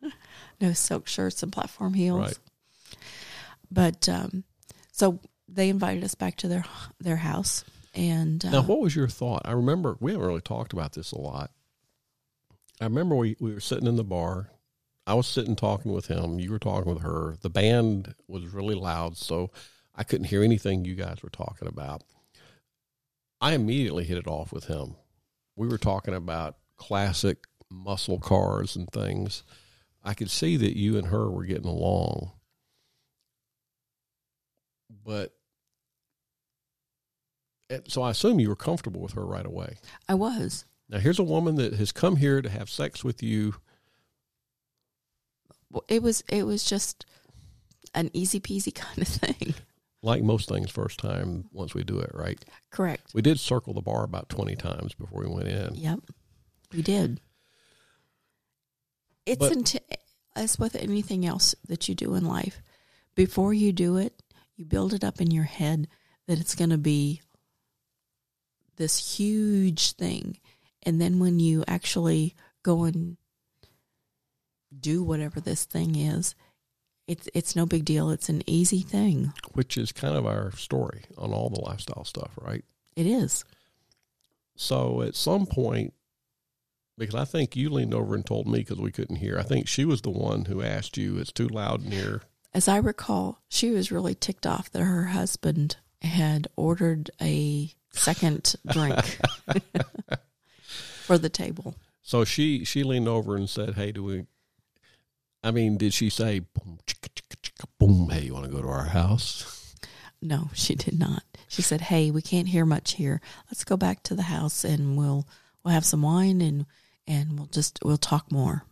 A: (laughs)
B: no silk shirts and platform heels.
A: Right.
B: But um, so they invited us back to their their house, and uh,
A: now what was your thought? I remember we haven't really talked about this a lot. I remember we, we were sitting in the bar. I was sitting talking with him. You were talking with her. The band was really loud, so I couldn't hear anything you guys were talking about. I immediately hit it off with him. We were talking about classic muscle cars and things. I could see that you and her were getting along. But so I assume you were comfortable with her right away.
B: I was.
A: Now here's a woman that has come here to have sex with you.
B: It was it was just an easy peasy (laughs) kind of thing.
A: Like most things, first time once we do it, right?
B: Correct.
A: We did circle the bar about twenty times before we went in.
B: Yep, we did. It's
A: But-
B: int- as with anything else that you do in life. Before you do it, you build it up in your head that it's going to be this huge thing, and then when you actually go and do whatever this thing is, it's it's no big deal. It's an easy thing.
A: Which is kind of our story on all the lifestyle stuff, right?
B: It is.
A: So at some point, because I think you leaned over and told me because we couldn't hear. I think she was the one who asked you, "It's too loud in here."
B: As I recall, she was really ticked off that her husband had ordered a second drink (laughs) for the table.
A: So she she leaned over and said, "Hey, do we?" I mean, did she say, "Boom, chicka, chicka, chicka, boom"? Hey, you want to go to our house?
B: No, she did not. She said, "Hey, we can't hear much here. Let's go back to the house and we'll we'll have some wine and and we'll just we'll talk more."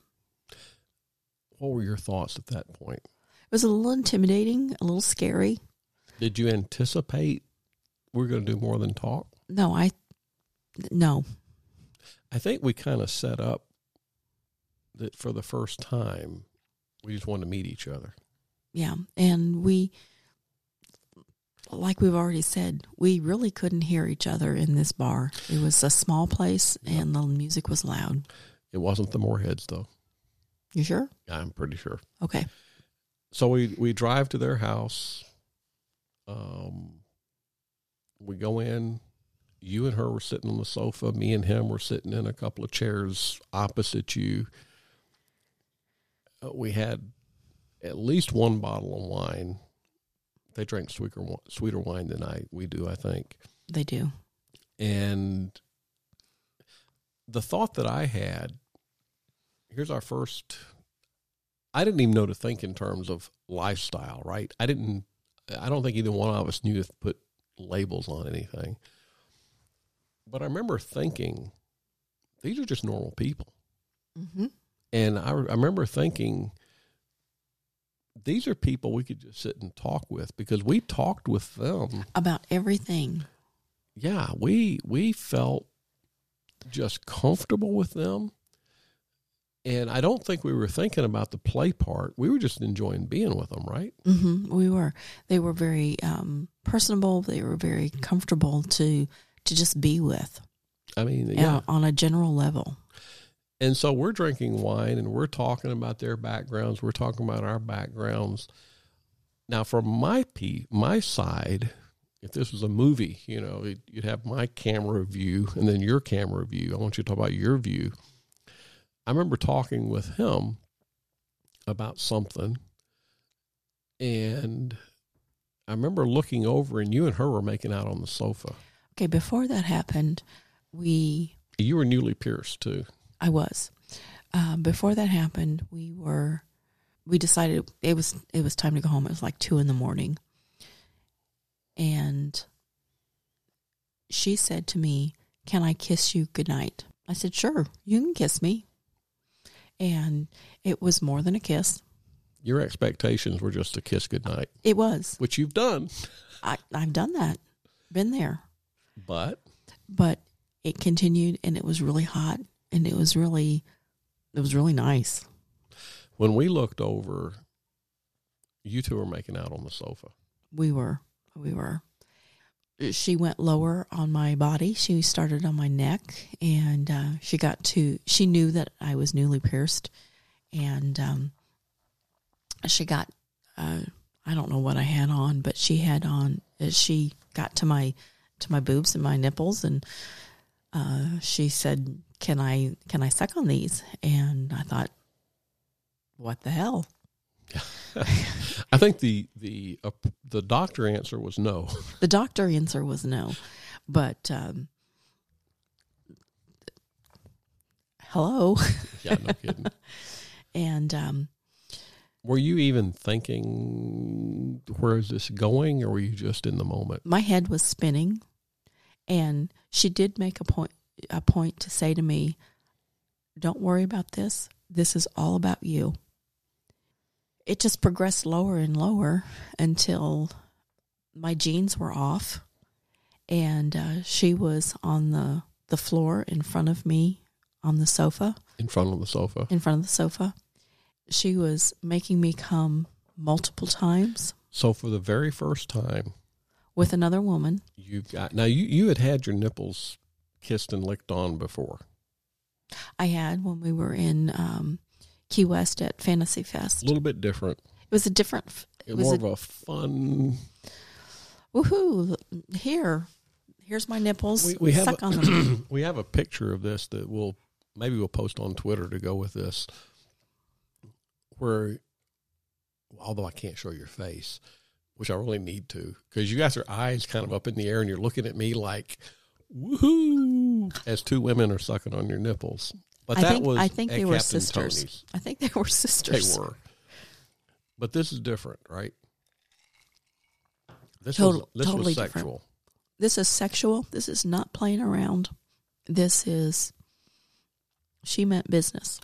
A: What were your thoughts at that point?
B: It was a little intimidating, a little scary.
A: Did you anticipate we're going to do more than talk?
B: No, I no.
A: I think we kind of set up that for the first time, we just wanted to meet each other.
B: Yeah, and we like we've already said, we really couldn't hear each other in this bar. It was a small place and the music was loud.
A: It wasn't the Moorheads, though.
B: You sure?
A: I'm pretty sure.
B: Okay.
A: So we we drive to their house. Um, we go in. You and her were sitting on the sofa. Me and him were sitting in a couple of chairs opposite you. Uh, we had at least one bottle of wine, They drink sweeter sweeter wine than I we do, I think.
B: They do.
A: And the thought that I had here's our first I didn't even know to think in terms of lifestyle, right? I didn't I don't think either one of us knew to put labels on anything. But I remember thinking these are just normal people.
B: Mm-hmm.
A: And I, I remember thinking, these are people we could just sit and talk with because we talked with them.
B: About everything.
A: Yeah, we we felt just comfortable with them. And I don't think we were thinking about the play part. We were just enjoying being with them, right?
B: hmm We were. They were very um, personable. They were very comfortable to to just be with.
A: I mean,
B: Yeah. on a general level.
A: And so we're drinking wine and we're talking about their backgrounds. We're talking about our backgrounds. Now, from my p my side, if this was a movie, you know, it- you'd have my camera view and then your camera view. I want you to talk about your view. I remember talking with him about something, and I remember looking over, and you and her were making out on the sofa.
B: Okay, before that happened, we
A: You were newly pierced too.
B: I was. Um, before that happened, we were we decided it was it was time to go home. It was like two in the morning, and she said to me, "Can I kiss you goodnight?" I said, "Sure, you can kiss me." And it was more than a kiss.
A: Your expectations were just a kiss goodnight,
B: It was.
A: which you've done.
B: I, I've done that, been there,
A: But
B: but it continued, and it was really hot, and it was really, it was really nice.
A: when we looked over, you two were making out on the sofa.
B: We were. We were. She went lower on my body. She started on my neck, and uh, she got to. She knew that I was newly pierced, and um, she got. Uh, I don't know what I had on, but she had on. uh, She got to my to my boobs and my nipples, and uh, she said, "Can I can I suck on these?" And I thought, "What the hell?" (laughs)
A: I think the the uh, the doctor answer was no. (laughs)
B: The doctor answer was no, but um, hello,
A: yeah, no kidding. (laughs)
B: and um,
A: Were you even thinking where is this going, or were you just in the moment?
B: my head was spinning, and she did make a point a point to say to me, "Don't worry about this. This is all about you." It just progressed lower and lower until my jeans were off, and uh, she was on the the floor in front of me on the sofa.
A: In front of the sofa.
B: in front of the sofa. She was making me come multiple times
A: So for the very first time,
B: with another woman.
A: you got now you you had had your nipples kissed and licked on before.
B: I had when we were in um, Key West at Fantasy Fest.
A: A little bit different.
B: It was a different. f- It was
A: More
B: a,
A: of a fun.
B: woohoo! Here, here's my nipples.
A: We, we have
B: Suck
A: a,
B: on them. (clears throat)
A: we have a picture of this that we'll maybe we'll post on Twitter to go with this. Where, although I can't show your face, which I really need to, because you guys are eyes kind of up in the air and you're looking at me like, woohoo, as two women are sucking on your nipples. But
B: I
A: that
B: think
A: was
B: I think they were
A: Captain
B: sisters.
A: Tony's.
B: I think they were sisters.
A: They were. But this is different, right? This
B: Total-
A: was this
B: totally
A: was
B: different.
A: sexual.
B: This is sexual. This is not playing around. This is. She meant business.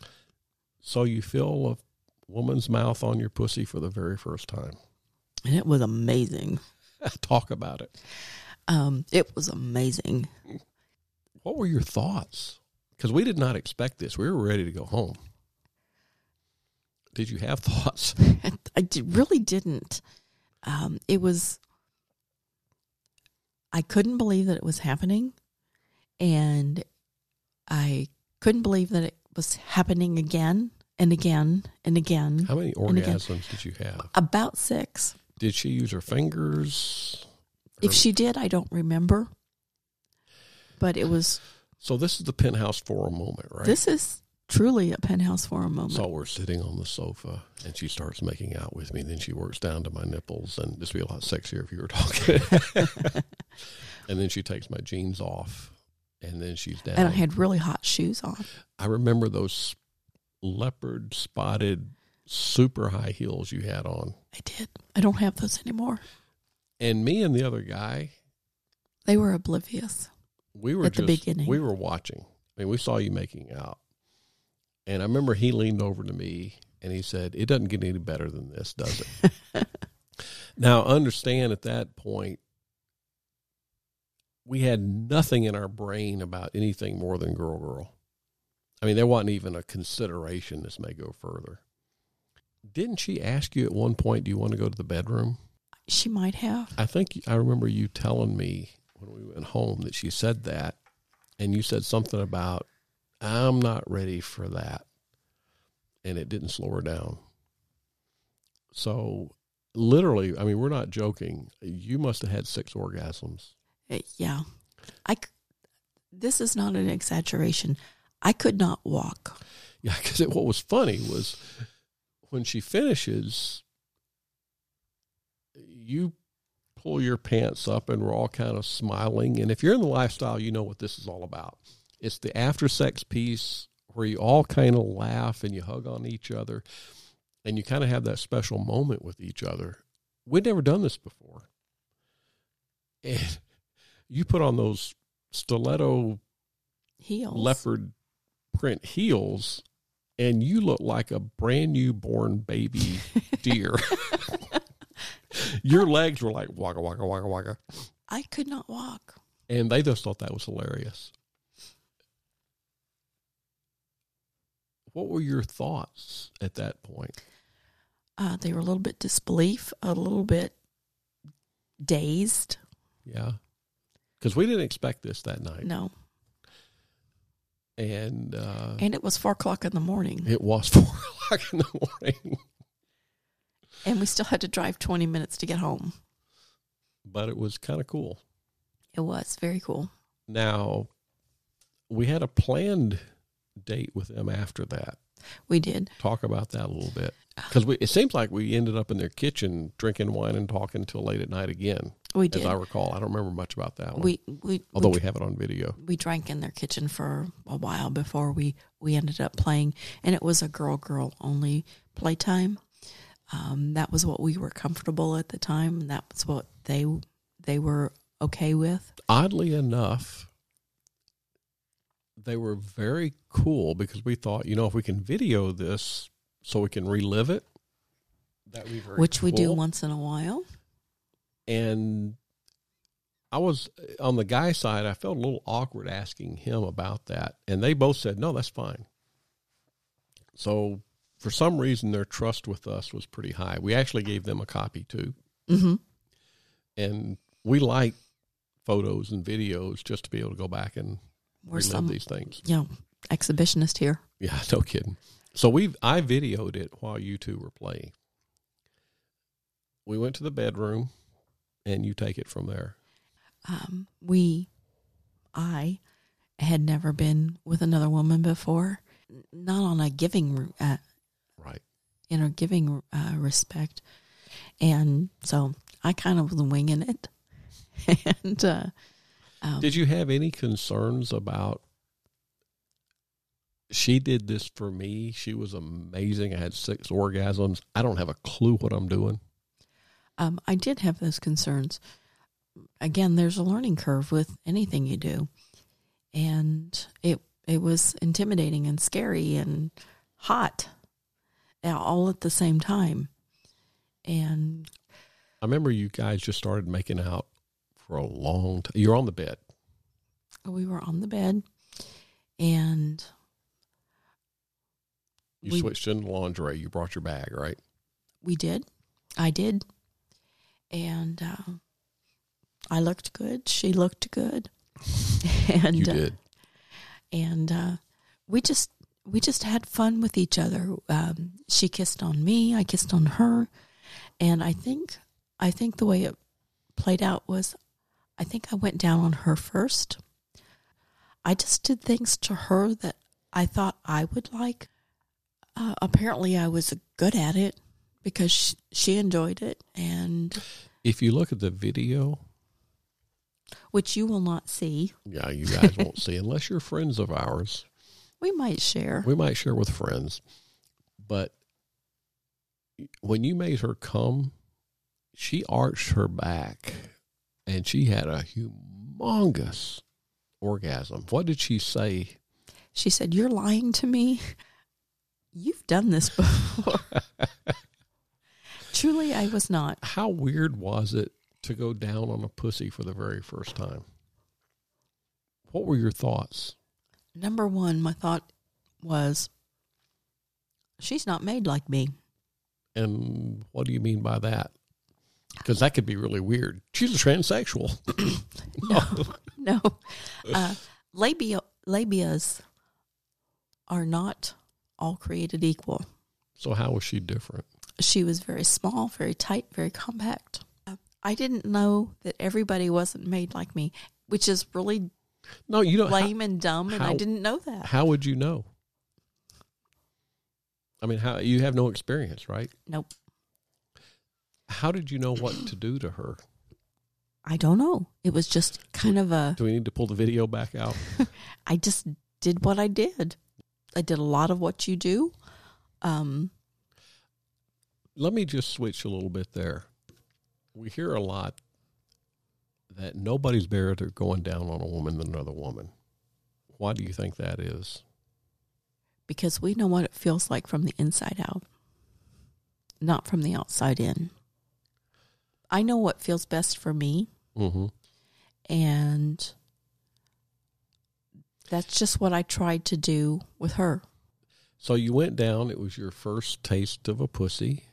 A: So you feel a woman's mouth on your pussy for the very first time.
B: And it was amazing. (laughs)
A: Talk about it.
B: Um, it was amazing.
A: What were your thoughts? Because we did not expect this. We were ready to go home. Did you have (laughs) thoughts? (laughs)
B: I d- really didn't. Um, it was. I couldn't believe that it was happening, and I couldn't believe that it was happening again and again and again.
A: How many orgasms did you have?
B: About six.
A: Did she use her fingers?
B: If she did, I don't remember. But it was.
A: So this is the penthouse forum moment, right?
B: This is truly a penthouse for a moment.
A: So we're sitting on the sofa, and she starts making out with me. Then she works down to my nipples, and this would be a lot sexier if you were talking. (laughs) and then she takes my jeans off, and then she's down.
B: and I had really hot shoes on.
A: I remember those leopard spotted super high heels you had on.
B: I did. I don't have those anymore.
A: And me and the other guy,
B: They were oblivious.
A: we were
B: At the beginning.
A: we were watching. I mean, we saw you making out. And I remember he leaned over to me and he said, It doesn't get any better than this, does it? (laughs) now, understand at that point, we had nothing in our brain about anything more than girl girl. I mean, there wasn't even a consideration this may go further. Didn't she ask you at one point, Do you want to go to the bedroom?
B: She might have.
A: I think I remember you telling me when we went home that she said that, and you said something about, I'm not ready for that. And it didn't slow her down. So, literally, I mean, we're not joking. You must have had six orgasms.
B: Uh, Yeah. I, this is not an exaggeration. I could not walk.
A: Yeah, because what was funny was when she finishes, you pull your pants up and we're all kind of smiling. And if you're in the lifestyle, you know what this is all about. It's the after sex piece where you all kind of laugh and you hug on each other and you kind of have that special moment with each other. We'd never done this before. And (laughs) you put on those stiletto
B: Heels.
A: leopard print heels and you look like a brand new born baby (laughs) deer. (laughs) Your legs were like waka waka waka waka.
B: I could not walk.
A: And they just thought that was hilarious. What were your thoughts at that point?
B: Uh, they were a little bit disbelief, a little bit dazed.
A: Yeah. Because we didn't expect this that night.
B: No.
A: And uh,
B: And it was four o'clock in the morning.
A: it was (laughs) four o'clock in the morning.
B: And we still had to drive 20 minutes to get home.
A: But it was kind of cool.
B: It was very cool.
A: Now, we had a planned date with them after that.
B: We did.
A: Talk about that a little bit. Because it seems like we ended up in their kitchen drinking wine and talking until late at night again,
B: We did. as.
A: I recall. I don't remember much about that one,
B: we we
A: although
B: we,
A: we have it on video.
B: we drank in their kitchen for a while before we we ended up playing, and it was a girl girl only playtime. Um, that was what we were comfortable at the time, and that was what they they were okay with.
A: Oddly enough, they were very cool because we thought, you know, if we can video this so we can relive it, that be very
B: which we do once in a while.
A: and I was on the guy side. I felt a little awkward asking him about that, and they both said, "No, that's fine." So, for some reason, their trust with us was pretty high. We actually gave them a copy too,
B: hmm
A: and we like photos and videos just to be able to go back and
B: We're
A: relive
B: some
A: these things.
B: you know exhibitionist here.
A: Yeah, (laughs) no kidding. So we I videoed it while you two were playing. We went to the bedroom, and you take it from there.
B: um, we, I, had never been with another woman before, not on a giving, uh,
A: Right.
B: in a giving uh, respect, and so I kind of was winging it, (laughs) and uh, um,
A: Did you have any concerns about? She did this for me. She was amazing. I had six orgasms. I don't have a clue what I'm doing.
B: um, I did have those concerns. Again, there's a learning curve with anything you do, and it it was intimidating and scary and hot, all at the same time, and
A: I remember you guys just started making out for a long time. You're on the bed.
B: we were on the bed, and
A: You
B: We-
A: switched into lingerie. You brought your bag, right?
B: we did, I did, and uh, I looked good. She looked good, (laughs) and
A: you
B: uh, and uh, we just we just had fun with each other. Um, she kissed on me, I kissed on her, and I think I think the way it played out was, I think I went down on her first. I just did things to her that I thought I would like. Uh, apparently, I was good at it because she, she enjoyed it, and
A: If you look at the video,
B: which you will not see.
A: yeah, you guys won't see unless you're friends of ours.
B: We might share.
A: We might share with friends, but when you made her come, she arched her back and she had a humongous orgasm. What did she say?
B: She said, "You're lying to me. You've done this before." (laughs) Truly, I was not.
A: How weird was it to go down on a pussy for the very first time? What were your thoughts?
B: Number one, my thought was, "She's not made like me."
A: And what do you mean by that? Because that could be really weird. She's a transsexual. (laughs) (laughs)
B: No, uh, labia labias are not all created equal.
A: So how was she different?
B: She was very small, very tight, very compact. Uh, I didn't know that everybody wasn't made like me, which is really
A: No, you don't.
B: lame and dumb, and I didn't know that.
A: How would you know? I mean, how you have no experience, right?
B: Nope,
A: How did you know what to do to her?
B: I don't know. It was just kind of a.
A: Do we need to pull the video back out? (laughs)
B: I just did what I did. I did a lot of what you do. Um,
A: Let me just switch a little bit there. We hear a lot that nobody's better at going down on a woman than another woman. Why do you think that is?
B: because we know what it feels like from the inside out, not from the outside in. I know what feels best for me,
A: Mm-hmm.
B: and that's just what I tried to do with her.
A: So you went down. It was your first taste of a pussy.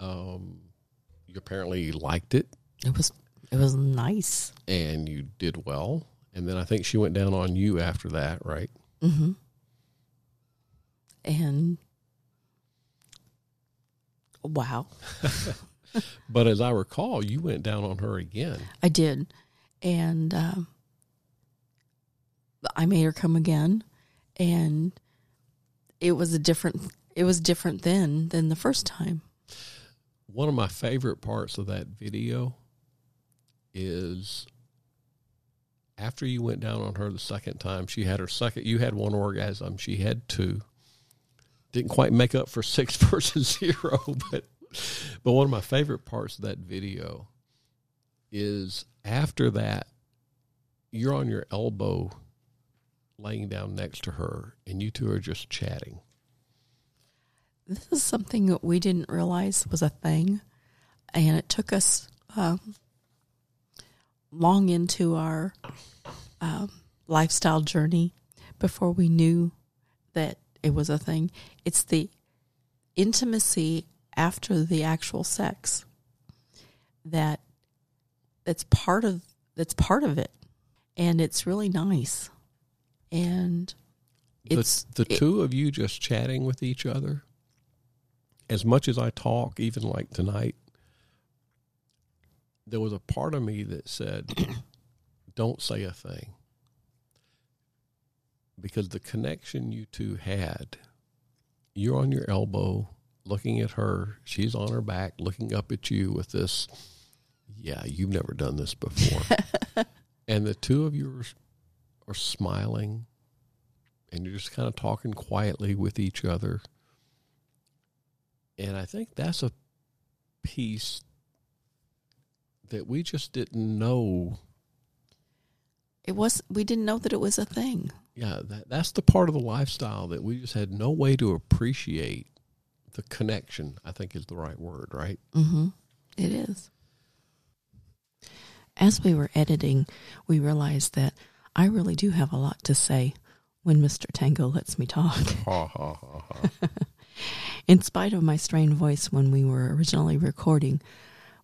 A: Um, you apparently liked it,
B: It was it was nice.
A: and you did well. And then I think she went down on you after that, right?
B: hmm And wow, (laughs)
A: But as I recall, you went down on her again.
B: I did, and um, I made her come again, and it was a different. It was different then than the first time.
A: One of my favorite parts of that video is after you went down on her the second time, she had her second. You had one orgasm. She had two. Didn't quite make up for six (laughs) versus zero, but but one of my favorite parts of that video is after that, you're on your elbow, laying down next to her, and you two are just chatting.
B: This is something that we didn't realize was a thing, and it took us um, long into our um, lifestyle journey before we knew that it was a thing. It's the intimacy after the actual sex that that's part of that's part of it, and it's really nice, and it's
A: the, the
B: it-
A: two of you just chatting with each other as much as i talk even like tonight there was a part of me that said (clears throat) don't say a thing. Because the connection you two had you're on your elbow looking at her she's on her back looking up at you with this yeah you've never done this before (laughs) and the two of you are, are smiling and you're just kind of talking quietly with each other. And I think that's a piece that we just didn't know.
B: it was we didn't know that it was a thing.
A: Yeah, that, that's the part of the lifestyle that we just had no way to appreciate the connection, I think is the right word, right?
B: Mm-hmm. It is. As we were editing, we realized that I really do have a lot to say when Mr. Tango lets me talk.
A: Ha ha ha. (laughs)
B: In spite of my strained voice when we were originally recording,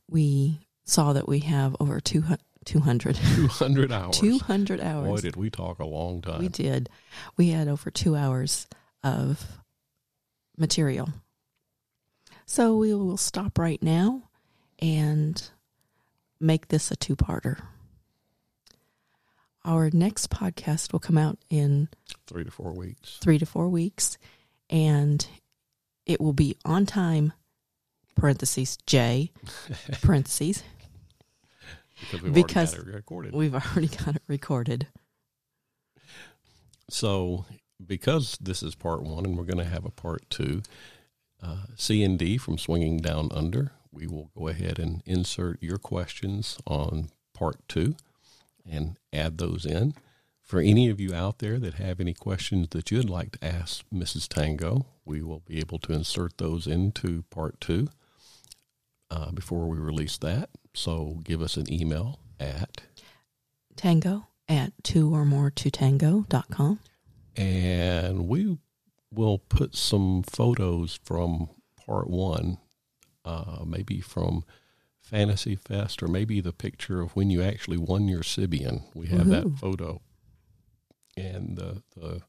B: we saw that we have over 200, 200,
A: 200 (laughs) hours.
B: 200
A: Boy,
B: hours.
A: did we talk a long time.
B: We did. We had over two hours of material. So we will stop right now and make this a two parter. Our next podcast will come out in
A: three to four weeks.
B: three to four weeks, and it will be on time. Parentheses J. (laughs) Parentheses.
A: Because we've
B: Because-
A: already got it recorded.
B: We've already got it recorded.
A: So, because this is part one, and we're going to have a part two, uh, C and D from Swinging Down Under, we will go ahead and insert your questions on part two and add those in. For any of you out there that have any questions that you'd like to ask Mrs. Tango, we will be able to insert those into part two uh, before we release that. So, give us an email at
B: Tango at two or more to tango.com.
A: and we will put some photos from part one, uh, maybe from Fantasy Fest, or maybe the picture of when you actually won your Sybian. We have that photo, and the, the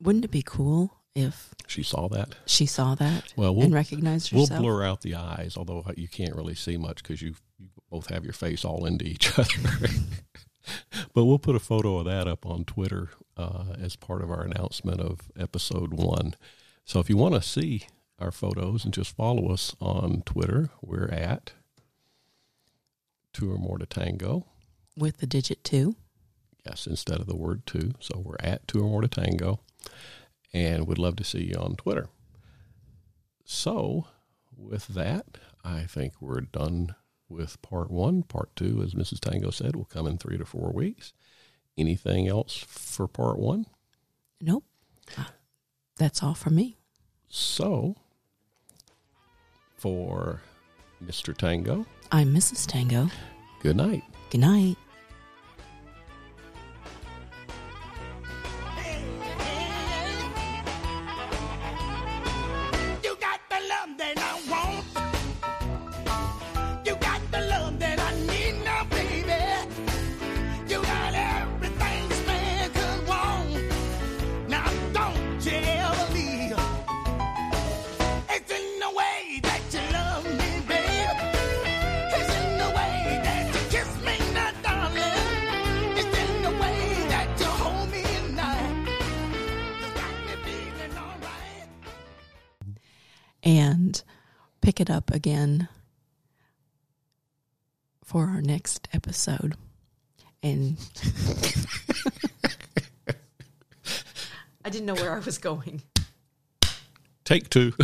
B: Wouldn't it be cool if
A: she saw that.
B: she saw that
A: Well, we'll
B: and recognized
A: we'll blur out the eyes, although you can't really see much because you you both have your face all into each (laughs) other. but we'll put a photo of that up on Twitter uh, as part of our announcement of episode one. So if you want to see our photos and just follow us on Twitter, we're at two or more to tango.
B: With the digit two.
A: Yes, instead of the word two. So we're at two or more to tango. And we'd love to see you on Twitter. So with that, I think we're done with part one. Part two, as Mrs. Tango said, will come in three to four weeks. Anything else for part one?
B: Nope. That's all from me.
A: So for Mr. Tango,
B: I'm Mrs. Tango.
A: good night.
B: Good night. Next episode. And (laughs) I didn't know where I was going.
A: Take two. (laughs)